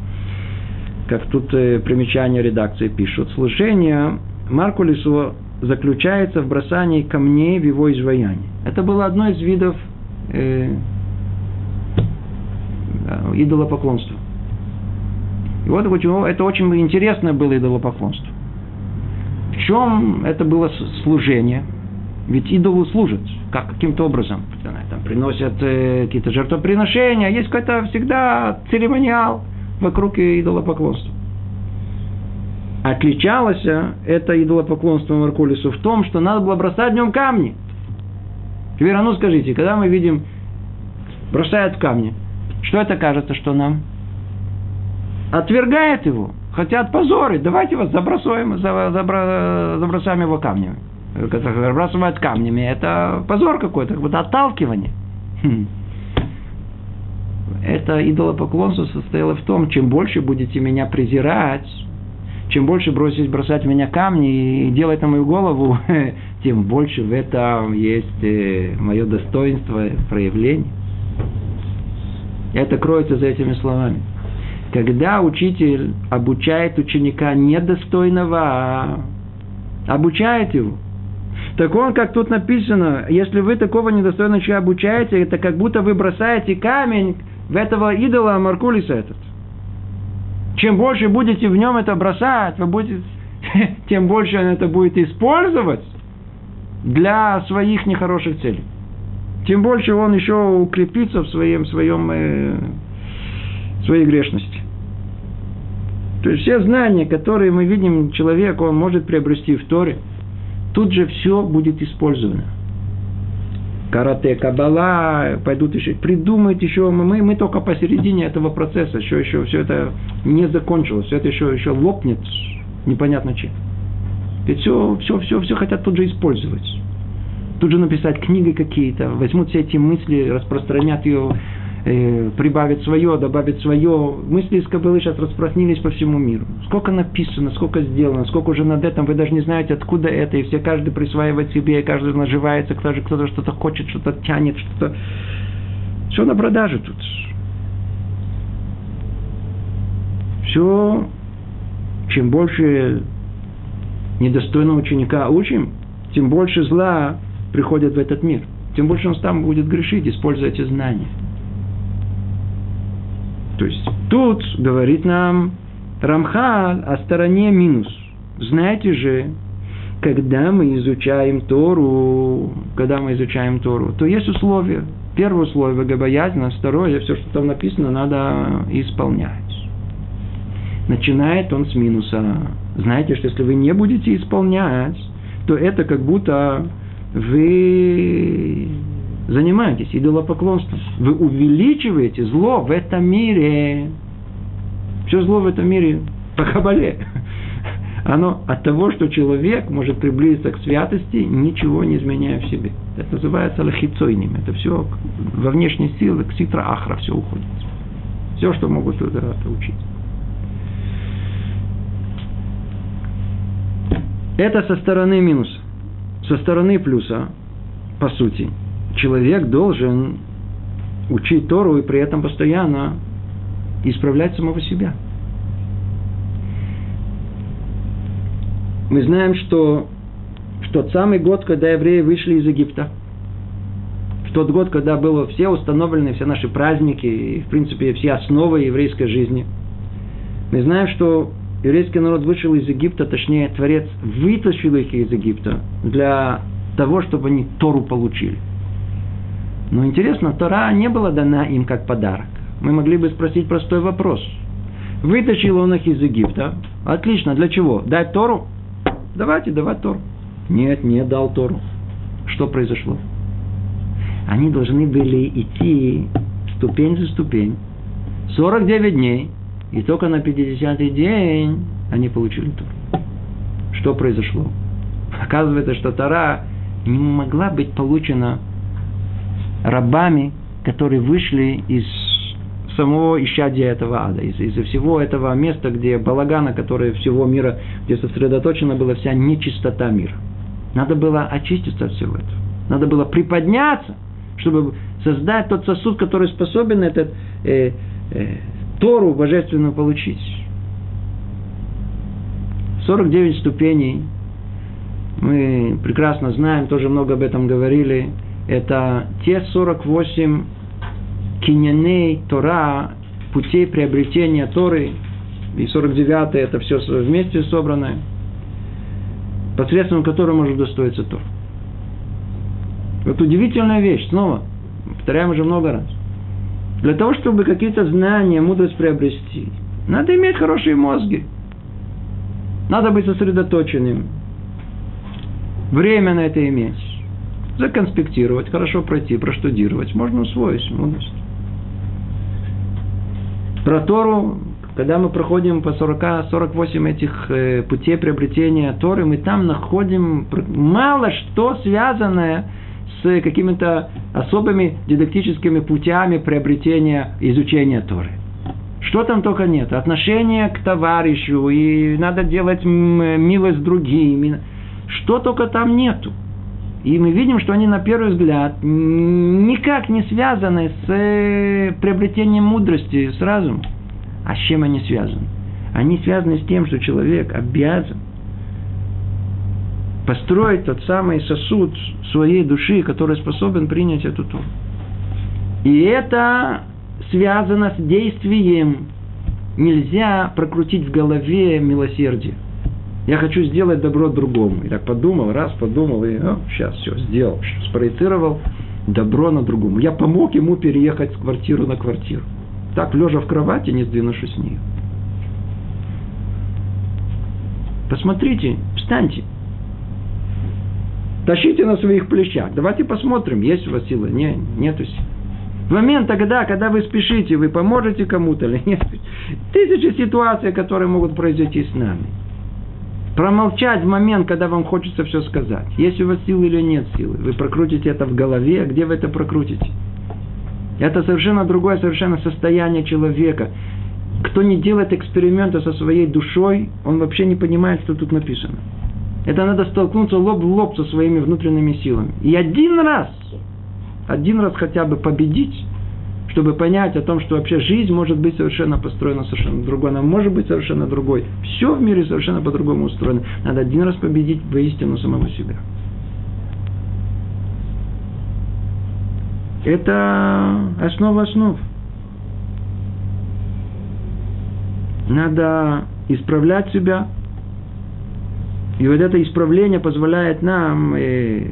как тут э, примечание редакции пишут, служение Маркулису заключается в бросании камней в его изваяние. Это было одно из видов э, идолопоклонства. И вот это очень интересное было идолопоклонство. В чем это было служение? Ведь идолу служат как, каким-то образом. Там приносят э, какие-то жертвоприношения. Есть какой-то всегда церемониал вокруг идолопоклонства. Отличалось это идолопоклонство Маркулису в том, что надо было бросать в нем камни. Теперь, а ну скажите, когда мы видим, бросают камни, что это кажется, что нам? Отвергает его, хотят позорить, давайте вас забросаем, забросаем его камнями разбрасывают камнями, это позор какой-то, как будто отталкивание. Хм. Это идолопоклонство состояло в том, чем больше будете меня презирать, чем больше бросить бросать меня камни и делать на мою голову, тем больше в этом есть э, мое достоинство, проявление. Это кроется за этими словами. Когда учитель обучает ученика недостойного, обучает его, так он, как тут написано, если вы такого недостойного человека обучаете, это как будто вы бросаете камень в этого идола Маркулиса этот. Чем больше будете в нем это бросать, вы будете, тем больше он это будет использовать для своих нехороших целей. Тем больше он еще укрепится в своем, своем, э, своей грешности. То есть все знания, которые мы видим человек, он может приобрести в Торе – тут же все будет использовано. Карате, кабала, пойдут еще, придумают еще, мы, мы только посередине этого процесса, еще, еще все это не закончилось, все это еще, еще лопнет, непонятно чем. Ведь все, все, все, все хотят тут же использовать. Тут же написать книги какие-то, возьмут все эти мысли, распространят ее э, прибавит свое, добавит свое. Мысли из кобылы сейчас распространились по всему миру. Сколько написано, сколько сделано, сколько уже над этим, вы даже не знаете, откуда это, и все каждый присваивает себе, и каждый наживается, кто-то, кто-то что-то хочет, что-то тянет, что-то... Все на продаже тут. Все, чем больше недостойного ученика учим, тем больше зла приходит в этот мир. Тем больше он там будет грешить, используя эти знания. То есть тут говорит нам Рамхал о стороне минус. Знаете же, когда мы изучаем Тору, когда мы изучаем Тору, то есть условия. Первое условие – богобоязненность, второе – все, что там написано, надо исполнять. Начинает он с минуса. Знаете, что если вы не будете исполнять, то это как будто вы занимаетесь идолопоклонством. Вы увеличиваете зло в этом мире. Все зло в этом мире по кабале. Оно от того, что человек может приблизиться к святости, ничего не изменяя в себе. Это называется лохицойним. Это все во внешней силы, к ситра ахра все уходит. Все, что могут туда учить. Это со стороны минуса. Со стороны плюса, по сути, человек должен учить Тору и при этом постоянно исправлять самого себя. Мы знаем, что в тот самый год, когда евреи вышли из Египта, в тот год, когда было все установлены, все наши праздники и, в принципе, все основы еврейской жизни, мы знаем, что еврейский народ вышел из Египта, точнее, Творец вытащил их из Египта для того, чтобы они Тору получили. Но интересно, Тора не была дана им как подарок. Мы могли бы спросить простой вопрос. Вытащил он их из Египта. Отлично, для чего? Дать Тору? Давайте давать Тору. Нет, не дал Тору. Что произошло? Они должны были идти ступень за ступень. 49 дней – и только на 50-й день они получили Тору. Что произошло? Оказывается, что Тора не могла быть получена рабами, которые вышли из самого исчадия этого ада, из, из всего этого места, где балагана, который всего мира, где сосредоточена была вся нечистота мира. Надо было очиститься от всего этого. Надо было приподняться, чтобы создать тот сосуд, который способен этот э, э, Тору божественную получить. 49 ступеней. Мы прекрасно знаем, тоже много об этом говорили. Это те 48 киняней Тора, путей приобретения Торы. И 49 это все вместе собранное, посредством которого может достоиться Тор. Вот удивительная вещь, снова, повторяем уже много раз. Для того, чтобы какие-то знания, мудрость приобрести, надо иметь хорошие мозги. Надо быть сосредоточенным. Время на это иметь. Законспектировать, хорошо пройти, проштудировать. Можно усвоить мудрость. Про Тору, когда мы проходим по 40-48 этих э, путей приобретения Торы, мы там находим мало что связанное с какими-то особыми дидактическими путями приобретения, изучения Торы. Что там только нет. Отношение к товарищу, и надо делать милость другим. Что только там нету. И мы видим, что они на первый взгляд никак не связаны с э, приобретением мудрости, с разумом. А с чем они связаны? Они связаны с тем, что человек обязан построить тот самый сосуд своей души, который способен принять эту Тору. И это связано с действием. Нельзя прокрутить в голове милосердие. Я хочу сделать добро другому. И так подумал, раз подумал, и о, сейчас все сделал, спроецировал добро на другому. Я помог ему переехать с квартиры на квартиру. Так, лежа в кровати, не сдвинувшись с нее. Посмотрите, встаньте. Тащите на своих плечах. Давайте посмотрим, есть у вас сила. Не, нету силы. В момент тогда, когда вы спешите, вы поможете кому-то или нет. Тысячи ситуаций, которые могут произойти с нами. Промолчать в момент, когда вам хочется все сказать. Есть у вас силы или нет силы. Вы прокрутите это в голове, а где вы это прокрутите? Это совершенно другое совершенно состояние человека. Кто не делает эксперимента со своей душой, он вообще не понимает, что тут написано. Это надо столкнуться лоб в лоб со своими внутренними силами. И один раз, один раз хотя бы победить, чтобы понять о том, что вообще жизнь может быть совершенно построена совершенно другой, она может быть совершенно другой. Все в мире совершенно по-другому устроено. Надо один раз победить воистину самого себя. Это основа основ. Надо исправлять себя, И вот это исправление позволяет нам, э,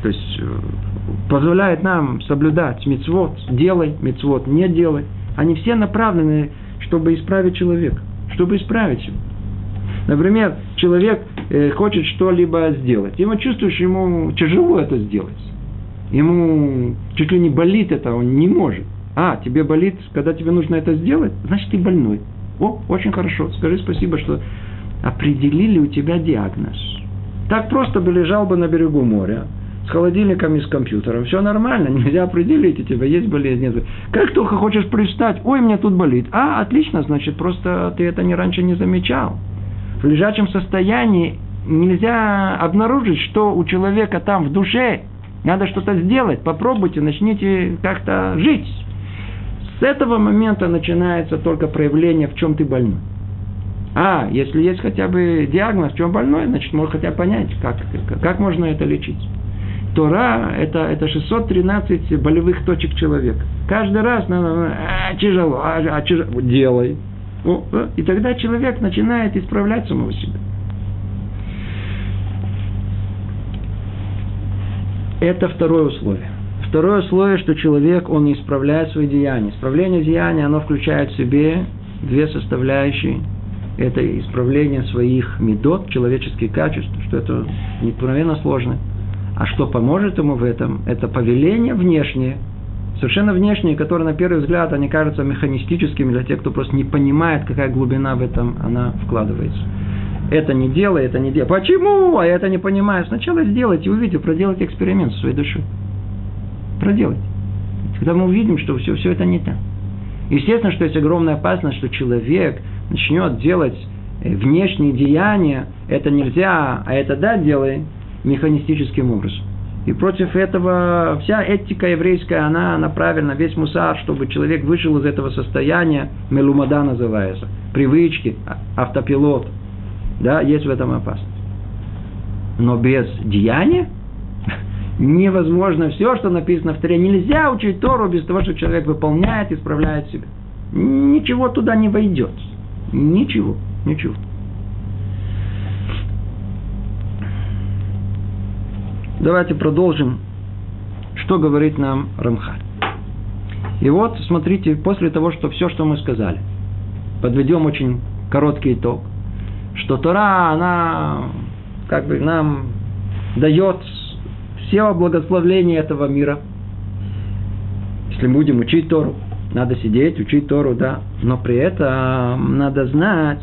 то есть, э, позволяет нам соблюдать мецвод, делай, мецвод, не делай. Они все направлены, чтобы исправить человека, чтобы исправить его. Например, человек э, хочет что-либо сделать. Ему чувствуешь, ему тяжело это сделать. Ему чуть ли не болит это, он не может. А, тебе болит, когда тебе нужно это сделать, значит ты больной. О, очень хорошо. Скажи спасибо, что определили у тебя диагноз. Так просто бы лежал бы на берегу моря, с холодильником и с компьютером. Все нормально, нельзя определить, у тебя есть болезнь. Нет. Как только хочешь пристать, ой, мне тут болит. А, отлично, значит, просто ты это не раньше не замечал. В лежачем состоянии нельзя обнаружить, что у человека там в душе надо что-то сделать. Попробуйте, начните как-то жить. С этого момента начинается только проявление, в чем ты больной. А, если есть хотя бы диагноз, в чем больной, значит, можно хотя бы понять, как, как можно это лечить. Тора – это, это 613 болевых точек человека. Каждый раз надо, а, тяжело, а, а тяжело, делай. О, и тогда человек начинает исправлять самого себя. Это второе условие. Второе условие, что человек, он исправляет свои деяния. Исправление деяния, оно включает в себе две составляющие – это исправление своих медот, человеческих качеств, что это необыкновенно сложно. А что поможет ему в этом? Это повеление внешнее, совершенно внешнее, которое на первый взгляд они кажутся механистическими для тех, кто просто не понимает, какая глубина в этом она вкладывается. Это не делай, это не делай. Почему? А это не понимаю. Сначала сделайте, увидите, проделайте эксперимент со своей душой. Проделайте. Когда мы увидим, что все, все это не так. Естественно, что есть огромная опасность, что человек – начнет делать э, внешние деяния, это нельзя, а это да, делай механистическим образом. И против этого вся этика еврейская, она направлена, весь мусар, чтобы человек вышел из этого состояния, мелумада называется, привычки, а, автопилот. Да, есть в этом опасность. Но без деяния невозможно все, что написано в Торе. Нельзя учить Тору без того, что человек выполняет, исправляет себя. Ничего туда не войдет. Ничего, ничего. Давайте продолжим, что говорит нам Рамхаль. И вот, смотрите, после того, что все, что мы сказали, подведем очень короткий итог, что Тора, она как бы нам дает все благословления этого мира. Если мы будем учить Тору, надо сидеть, учить Тору, да. Но при этом надо знать,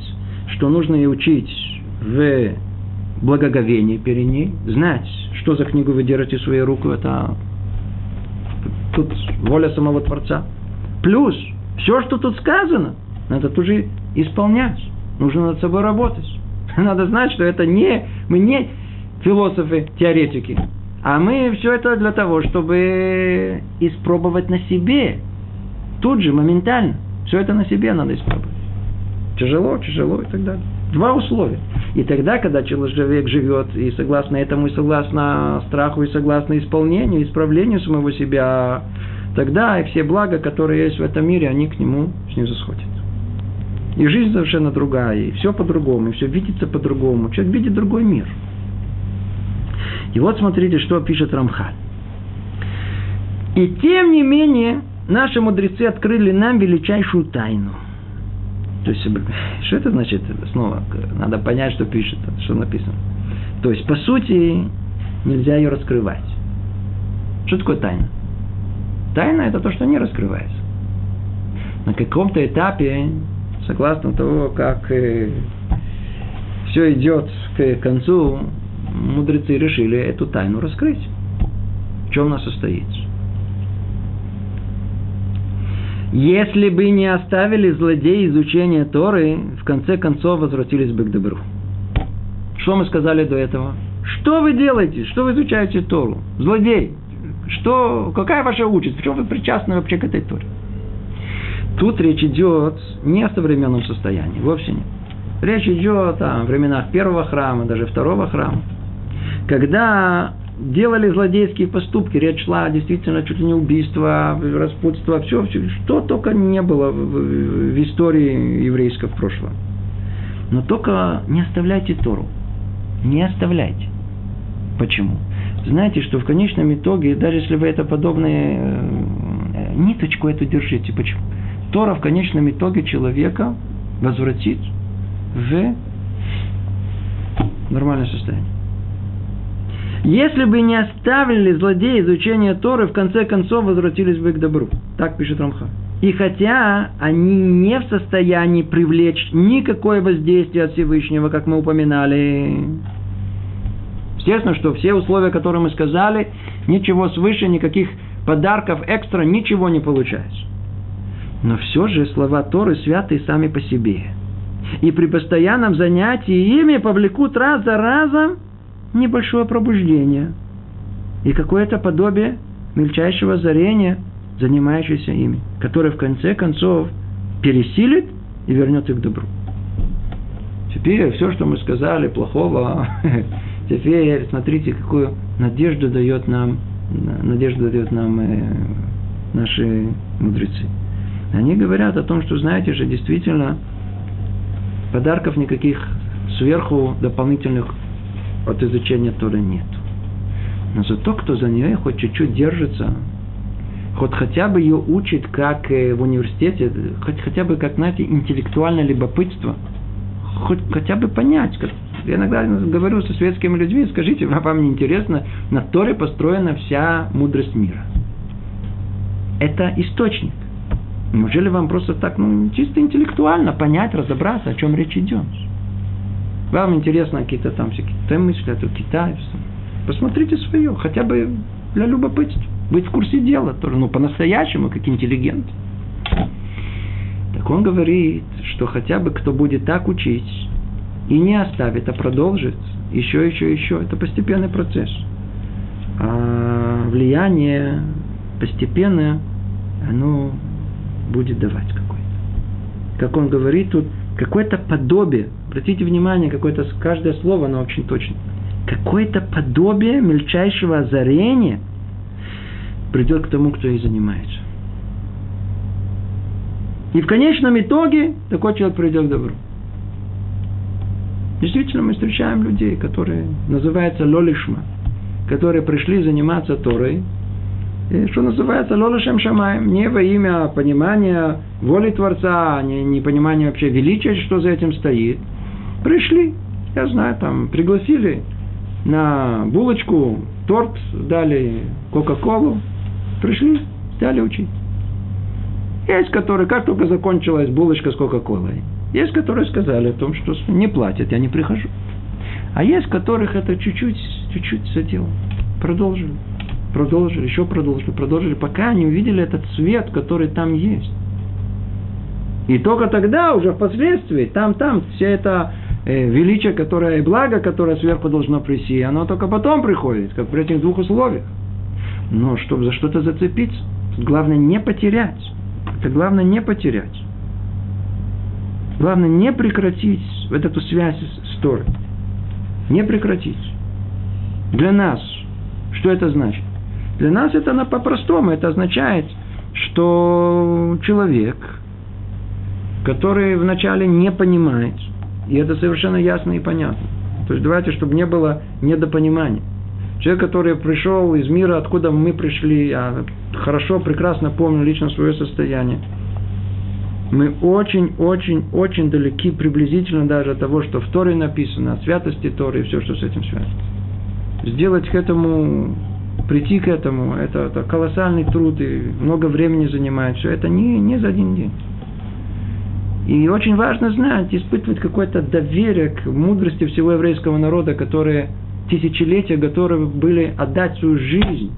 что нужно и учить в благоговении перед ней, знать, что за книгу вы держите в своей руку, это тут воля самого Творца. Плюс, все, что тут сказано, надо тут же исполнять. Нужно над собой работать. Надо знать, что это не, мы не философы, теоретики, а мы все это для того, чтобы испробовать на себе Тут же, моментально. Все это на себе надо исправить. Тяжело, тяжело и так далее. Два условия. И тогда, когда человек живет и согласно этому, и согласно страху, и согласно исполнению, исправлению самого себя, тогда и все блага, которые есть в этом мире, они к нему снизу сходят. И жизнь совершенно другая, и все по-другому, и все видится по-другому. Человек видит другой мир. И вот смотрите, что пишет Рамхаль. И тем не менее, наши мудрецы открыли нам величайшую тайну. То есть, что это значит? Снова, надо понять, что пишет, что написано. То есть, по сути, нельзя ее раскрывать. Что такое тайна? Тайна – это то, что не раскрывается. На каком-то этапе, согласно того, как э, все идет к концу, мудрецы решили эту тайну раскрыть. В чем она состоит? Если бы не оставили злодеи изучения Торы, в конце концов возвратились бы к добру. Что мы сказали до этого? Что вы делаете? Что вы изучаете Тору? Злодей. Что, какая ваша участь? Почему вы причастны вообще к этой Торе? Тут речь идет не о современном состоянии, вовсе нет. Речь идет о временах первого храма, даже второго храма. Когда делали злодейские поступки. Речь шла действительно чуть ли не убийство, распутство, все, все, что только не было в, в, истории еврейского в прошлом. Но только не оставляйте Тору. Не оставляйте. Почему? Знаете, что в конечном итоге, даже если вы это подобное э, ниточку эту держите, почему? Тора в конечном итоге человека возвратит в нормальное состояние. Если бы не оставили злодеи изучения Торы, в конце концов возвратились бы к добру. Так пишет Рамха. И хотя они не в состоянии привлечь никакое воздействие от Всевышнего, как мы упоминали, естественно, что все условия, которые мы сказали, ничего свыше, никаких подарков экстра, ничего не получается. Но все же слова Торы святые сами по себе. И при постоянном занятии ими повлекут раз за разом небольшое пробуждение и какое-то подобие мельчайшего озарения, занимающееся ими, которое в конце концов пересилит и вернет их к добру. Теперь все, что мы сказали плохого, теперь смотрите, какую надежду дает нам, надежду дает нам э, наши мудрецы. Они говорят о том, что, знаете же, действительно, подарков никаких сверху дополнительных от изучения Торы нет. Но зато, кто за нее хоть чуть-чуть держится, хоть хотя бы ее учит, как э, в университете, хоть хотя бы, как, знаете, интеллектуальное любопытство, хоть хотя бы понять. Как, я иногда говорю со светскими людьми, скажите, вам не интересно, на Торе построена вся мудрость мира. Это источник. Неужели вам просто так, ну, чисто интеллектуально понять, разобраться, о чем речь идет? Вам интересно какие-то там всякие мысли, а то Китай. Посмотрите свое, хотя бы для любопытства. Быть в курсе дела тоже, ну, по-настоящему, как интеллигент. Так он говорит, что хотя бы кто будет так учить и не оставит, а продолжит, еще, еще, еще, это постепенный процесс. А влияние постепенное, оно будет давать какое-то. Как он говорит тут, какое-то подобие Обратите внимание, какое-то каждое слово, оно очень точно. Какое-то подобие мельчайшего озарения придет к тому, кто и занимается. И в конечном итоге такой человек придет к добру. Действительно, мы встречаем людей, которые называются лолишма, которые пришли заниматься Торой, что называется, лолишем шамаем, не во имя понимания воли Творца, не, не понимания вообще величия, что за этим стоит – Пришли, я знаю, там, пригласили на булочку, торт дали, Кока-Колу. Пришли, стали учить. Есть, которые, как только закончилась булочка с Кока-Колой, есть, которые сказали о том, что не платят, я не прихожу. А есть, которых это чуть-чуть, чуть-чуть задело. Продолжили, продолжили, еще продолжили, продолжили, пока они увидели этот свет, который там есть. И только тогда, уже впоследствии, там-там, вся эта э, величие, которое и благо, которое сверху должно прийти, оно только потом приходит, как при этих двух условиях. Но чтобы за что-то зацепиться, главное не потерять. Это главное не потерять. Главное не прекратить вот эту связь с Торой. Не прекратить. Для нас, что это значит? Для нас это по-простому, это означает, что человек, который вначале не понимает – и это совершенно ясно и понятно. То есть давайте, чтобы не было недопонимания. Человек, который пришел из мира, откуда мы пришли, я хорошо, прекрасно помню лично свое состояние. Мы очень, очень, очень далеки, приблизительно даже от того, что в Торе написано, от святости Торы и все, что с этим связано. Сделать к этому, прийти к этому, это, это колоссальный труд и много времени занимает. Все это не, не за один день. И очень важно знать, испытывать какое-то доверие к мудрости всего еврейского народа, которые тысячелетия готовы были отдать свою жизнь.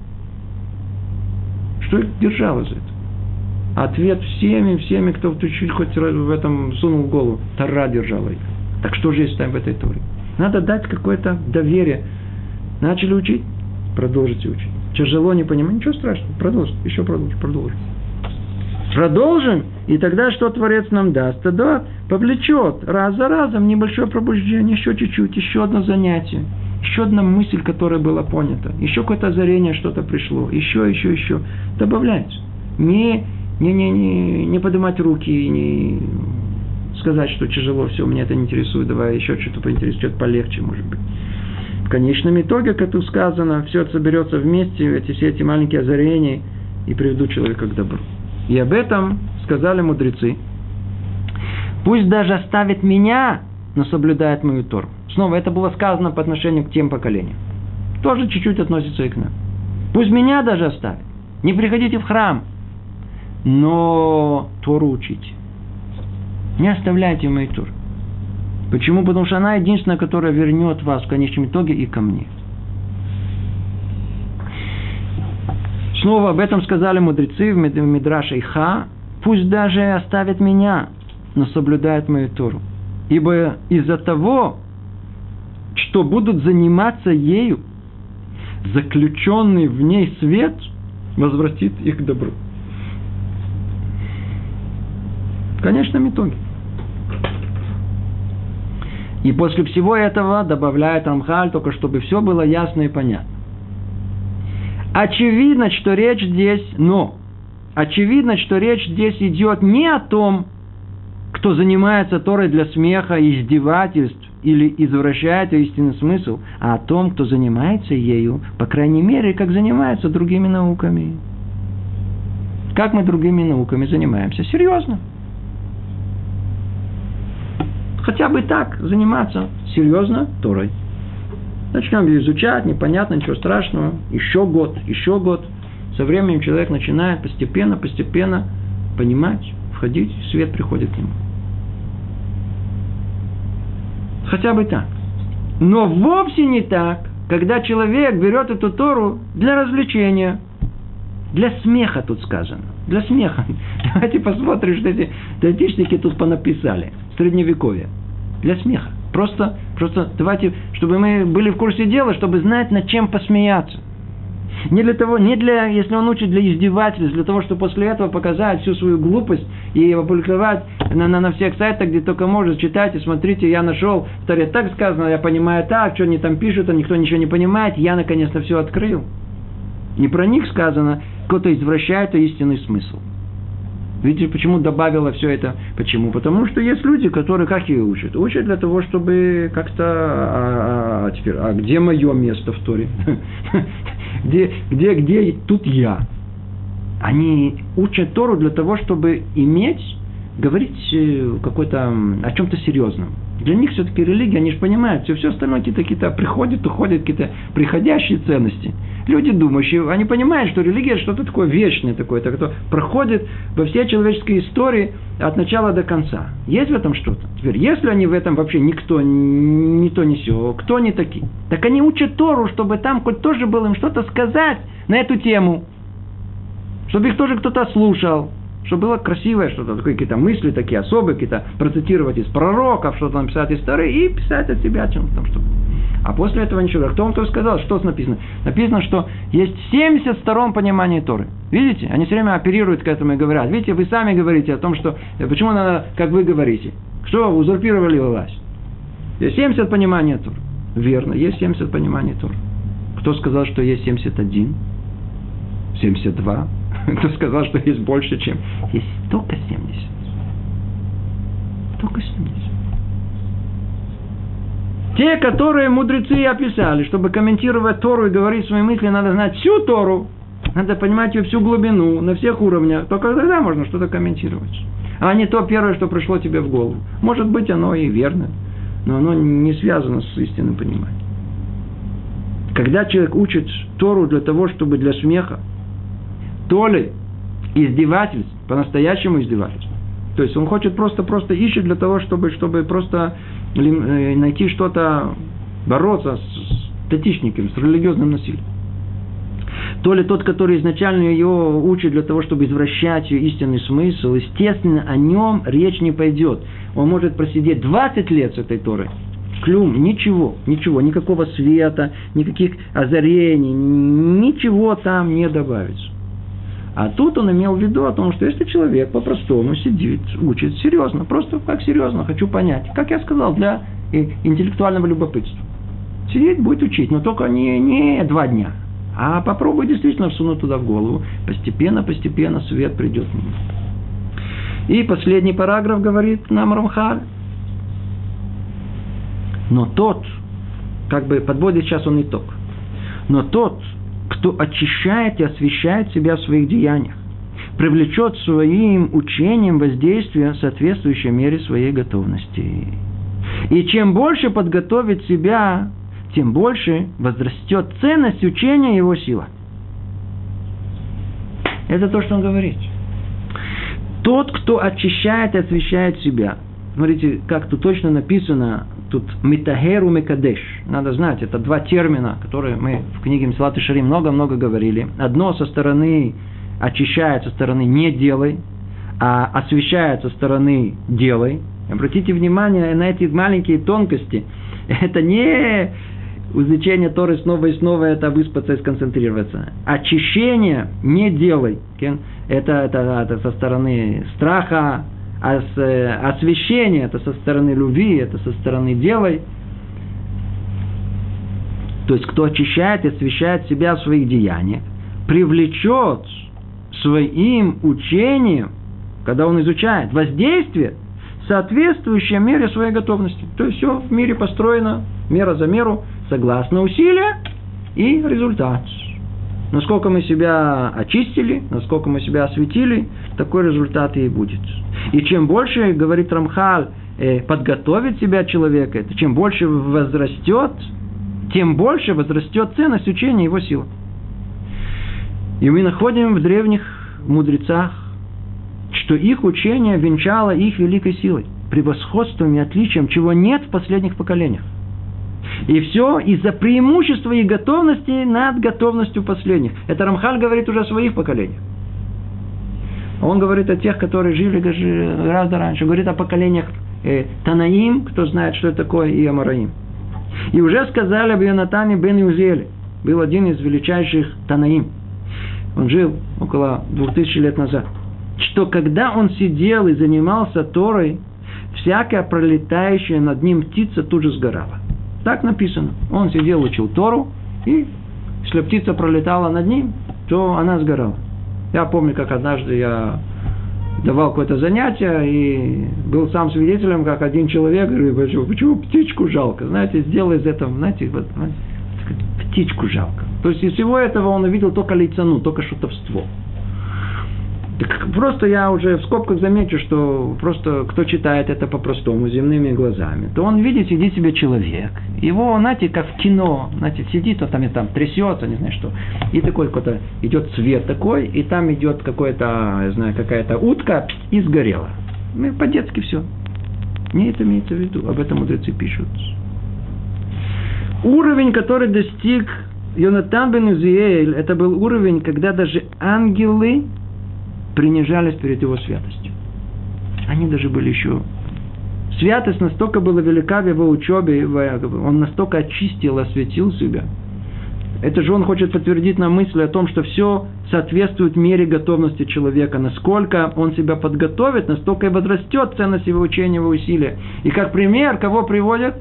Что их держало за это? Ответ всеми, всеми, кто чуть-чуть хоть в этом сунул голову. Тара держала их. Так что же есть там в этой Торе? Надо дать какое-то доверие. Начали учить? Продолжите учить. Тяжело, не понимать, ничего страшного. Продолжите, еще продолжите, продолжите. Продолжим, и тогда что Творец нам даст? Тогда повлечет раз за разом небольшое пробуждение, еще чуть-чуть, еще одно занятие, еще одна мысль, которая была понята, еще какое-то озарение, что-то пришло, еще, еще, еще. Добавляется. Не, не, не, не, не поднимать руки, не сказать, что тяжело, все, меня это не интересует, давай еще что-то поинтересует, что-то полегче, может быть. В конечном итоге, как тут сказано, все это соберется вместе, эти, все эти маленькие озарения, и приведут человека к добру. И об этом сказали мудрецы. Пусть даже оставит меня, но соблюдает мою Тору. Снова это было сказано по отношению к тем поколениям. Тоже чуть-чуть относится и к нам. Пусть меня даже оставит. Не приходите в храм, но Тору учите. Не оставляйте мою Тору. Почему? Потому что она единственная, которая вернет вас в конечном итоге и ко мне. Снова об этом сказали мудрецы в Мидраше Иха. Пусть даже оставят меня, но соблюдают мою Тору. Ибо из-за того, что будут заниматься ею, заключенный в ней свет возвратит их к добру. В конечном итоге. И после всего этого добавляет Рамхаль, только чтобы все было ясно и понятно. Очевидно, что речь здесь, но, очевидно, что речь здесь идет не о том, кто занимается Торой для смеха издевательств или извращает истинный смысл, а о том, кто занимается ею, по крайней мере, как занимается другими науками. Как мы другими науками занимаемся? Серьезно хотя бы так заниматься серьезно Торой. Начнем ее изучать, непонятно, ничего страшного. Еще год, еще год. Со временем человек начинает постепенно, постепенно понимать, входить, свет приходит к нему. Хотя бы так. Но вовсе не так, когда человек берет эту Тору для развлечения. Для смеха тут сказано. Для смеха. Давайте посмотрим, что эти датичники тут понаписали. Средневековье для смеха. Просто, просто давайте, чтобы мы были в курсе дела, чтобы знать, над чем посмеяться. Не для того, не для, если он учит для издевательств, для того, чтобы после этого показать всю свою глупость и опубликовать на, на, на всех сайтах, где только может, читайте, смотрите, я нашел, в Таре так сказано, я понимаю так, что они там пишут, а никто ничего не понимает, я наконец-то все открыл. Не про них сказано, кто-то извращает истинный смысл. Видите, почему добавила все это? Почему? Потому что есть люди, которые как ее учат? Учат для того, чтобы как-то... А, а, а теперь, а где мое место в Торе? где, где, где тут я? Они учат Тору для того, чтобы иметь, говорить э, какой-то, о чем-то серьезном. Для них все-таки религия, они же понимают, все, все остальное какие-то, какие-то приходят, уходят, какие-то приходящие ценности. Люди думающие, они понимают, что религия что-то такое вечное такое, так что проходит во всей человеческой истории от начала до конца. Есть в этом что-то? Теперь, если они в этом вообще никто, ни то, ни сё, кто они такие? Так они учат Тору, чтобы там хоть тоже было им что-то сказать на эту тему. Чтобы их тоже кто-то слушал чтобы было красивое что-то, какие-то мысли такие особые, какие-то процитировать из пророков, что-то написать из истории и писать от себя чем-то там что А после этого ничего. Кто вам то сказал? Что написано? Написано, что есть 70 сторон понимания Торы. Видите? Они все время оперируют к этому и говорят. Видите, вы сами говорите о том, что почему надо, как вы говорите. Что узурпировали власть? Есть 70 понимания Торы. Верно, есть 70 пониманий Торы. Кто сказал, что есть 71? 72? Кто сказал, что есть больше, чем... Есть только 70. Только 70. Те, которые мудрецы описали, чтобы комментировать Тору и говорить свои мысли, надо знать всю Тору, надо понимать ее всю глубину, на всех уровнях. Только тогда можно что-то комментировать. А не то первое, что пришло тебе в голову. Может быть, оно и верно, но оно не связано с истинным пониманием. Когда человек учит Тору для того, чтобы для смеха, то ли издевательств, по-настоящему издевательств. То есть он хочет просто-просто ищет для того, чтобы, чтобы просто э, найти что-то, бороться с татичниками, с религиозным насилием. То ли тот, который изначально ее учит для того, чтобы извращать ее истинный смысл, естественно, о нем речь не пойдет. Он может просидеть 20 лет с этой Торой. Клюм, ничего, ничего, никакого света, никаких озарений, ничего там не добавится. А тут он имел в виду о том, что если человек по-простому сидит, учит серьезно, просто как серьезно, хочу понять, как я сказал, для интеллектуального любопытства. Сидеть будет учить, но только не, не два дня, а попробуй действительно всунуть туда в голову. Постепенно, постепенно свет придет. И последний параграф говорит нам Рамхаль. Но тот, как бы подводит сейчас он итог. Но тот, кто очищает и освещает себя в своих деяниях, привлечет своим учением воздействие, соответствующее мере своей готовности. И чем больше подготовит себя, тем больше возрастет ценность учения его сила. Это то, что он говорит. Тот, кто очищает и освещает себя. Смотрите, как тут точно написано, тут метагеру мекадеш. Надо знать, это два термина, которые мы в книге Мсалат и много-много говорили. Одно со стороны очищает, со стороны не делай, а освещает со стороны делай. Обратите внимание на эти маленькие тонкости. Это не изучение Торы снова и снова это выспаться и сконцентрироваться. Очищение не делай. Это, это, это со стороны страха, а э, освящение это со стороны любви, это со стороны делай. То есть, кто очищает и освещает себя в своих деяниях, привлечет своим учением, когда он изучает воздействие, соответствующее мере своей готовности. То есть, все в мире построено мера за меру – согласно усилия и результат. Насколько мы себя очистили, насколько мы себя осветили, такой результат и будет. И чем больше, говорит Рамхал, э, подготовит себя человека, это чем больше возрастет, тем больше возрастет ценность учения его силы. И мы находим в древних мудрецах, что их учение венчало их великой силой, превосходством и отличием, чего нет в последних поколениях. И все из-за преимущества и готовности над готовностью последних. Это Рамхаль говорит уже о своих поколениях. Он говорит о тех, которые жили гораздо раньше. Говорит о поколениях э, Танаим, кто знает, что это такое, и Амараим. И уже сказали об Йонатане бен Юзеле. Был один из величайших Танаим. Он жил около двух тысяч лет назад. Что когда он сидел и занимался Торой, всякая пролетающая над ним птица тут же сгорала. Так написано. Он сидел, учил Тору, и если птица пролетала над ним, то она сгорала. Я помню, как однажды я давал какое-то занятие и был сам свидетелем, как один человек говорит, почему, почему птичку жалко? Знаете, сделай из этого, знаете, вот, птичку жалко. То есть из всего этого он увидел только лицану, только шутовство. Просто я уже в скобках замечу, что просто кто читает это по-простому, земными глазами, то он видит, сидит себе человек. Его, знаете, как в кино, знаете, сидит, он там и там трясется, не знаю что. И такой какой-то идет цвет такой, и там идет какой-то, я знаю, какая-то утка и сгорела. Ну, по-детски все. Не это имеется в виду, об этом мудрецы пишут. Уровень, который достиг Йонатан бен Узиэль, это был уровень, когда даже ангелы принижались перед его святостью. Они даже были еще... Святость настолько была велика в его учебе, он настолько очистил, осветил себя. Это же он хочет подтвердить нам мысль о том, что все соответствует мере готовности человека. Насколько он себя подготовит, настолько и возрастет ценность его учения, его усилия. И как пример, кого приводят?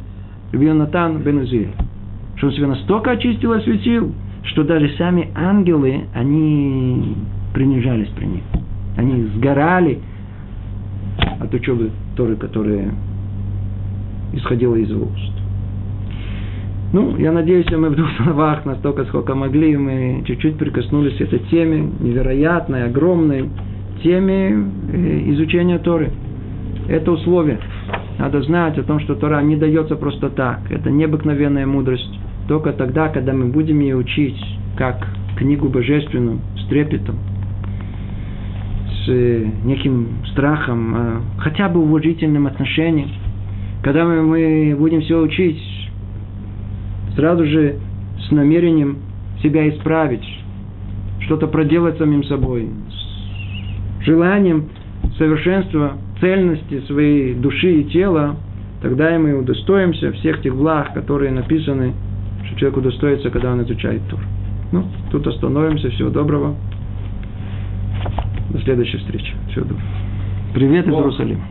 Йонатан бен Узиль. Что он себя настолько очистил, осветил, что даже сами ангелы, они принижались при них. Они сгорали от учебы Торы, которая исходила из уст. Ну, я надеюсь, мы в двух словах, настолько, сколько могли, мы чуть-чуть прикоснулись к этой теме, невероятной, огромной теме э, изучения Торы. Это условие. Надо знать о том, что Тора не дается просто так. Это необыкновенная мудрость. Только тогда, когда мы будем ее учить, как книгу божественную, с трепетом, неким страхом, а хотя бы уважительным отношением. Когда мы будем все учить, сразу же с намерением себя исправить, что-то проделать самим собой, с желанием совершенства, цельности своей души и тела, тогда и мы удостоимся всех тех благ, которые написаны, что человек удостоится, когда он изучает Тур. Ну, тут остановимся. Всего доброго. До следующей встречи. Доброго. Привет из Иерусалима.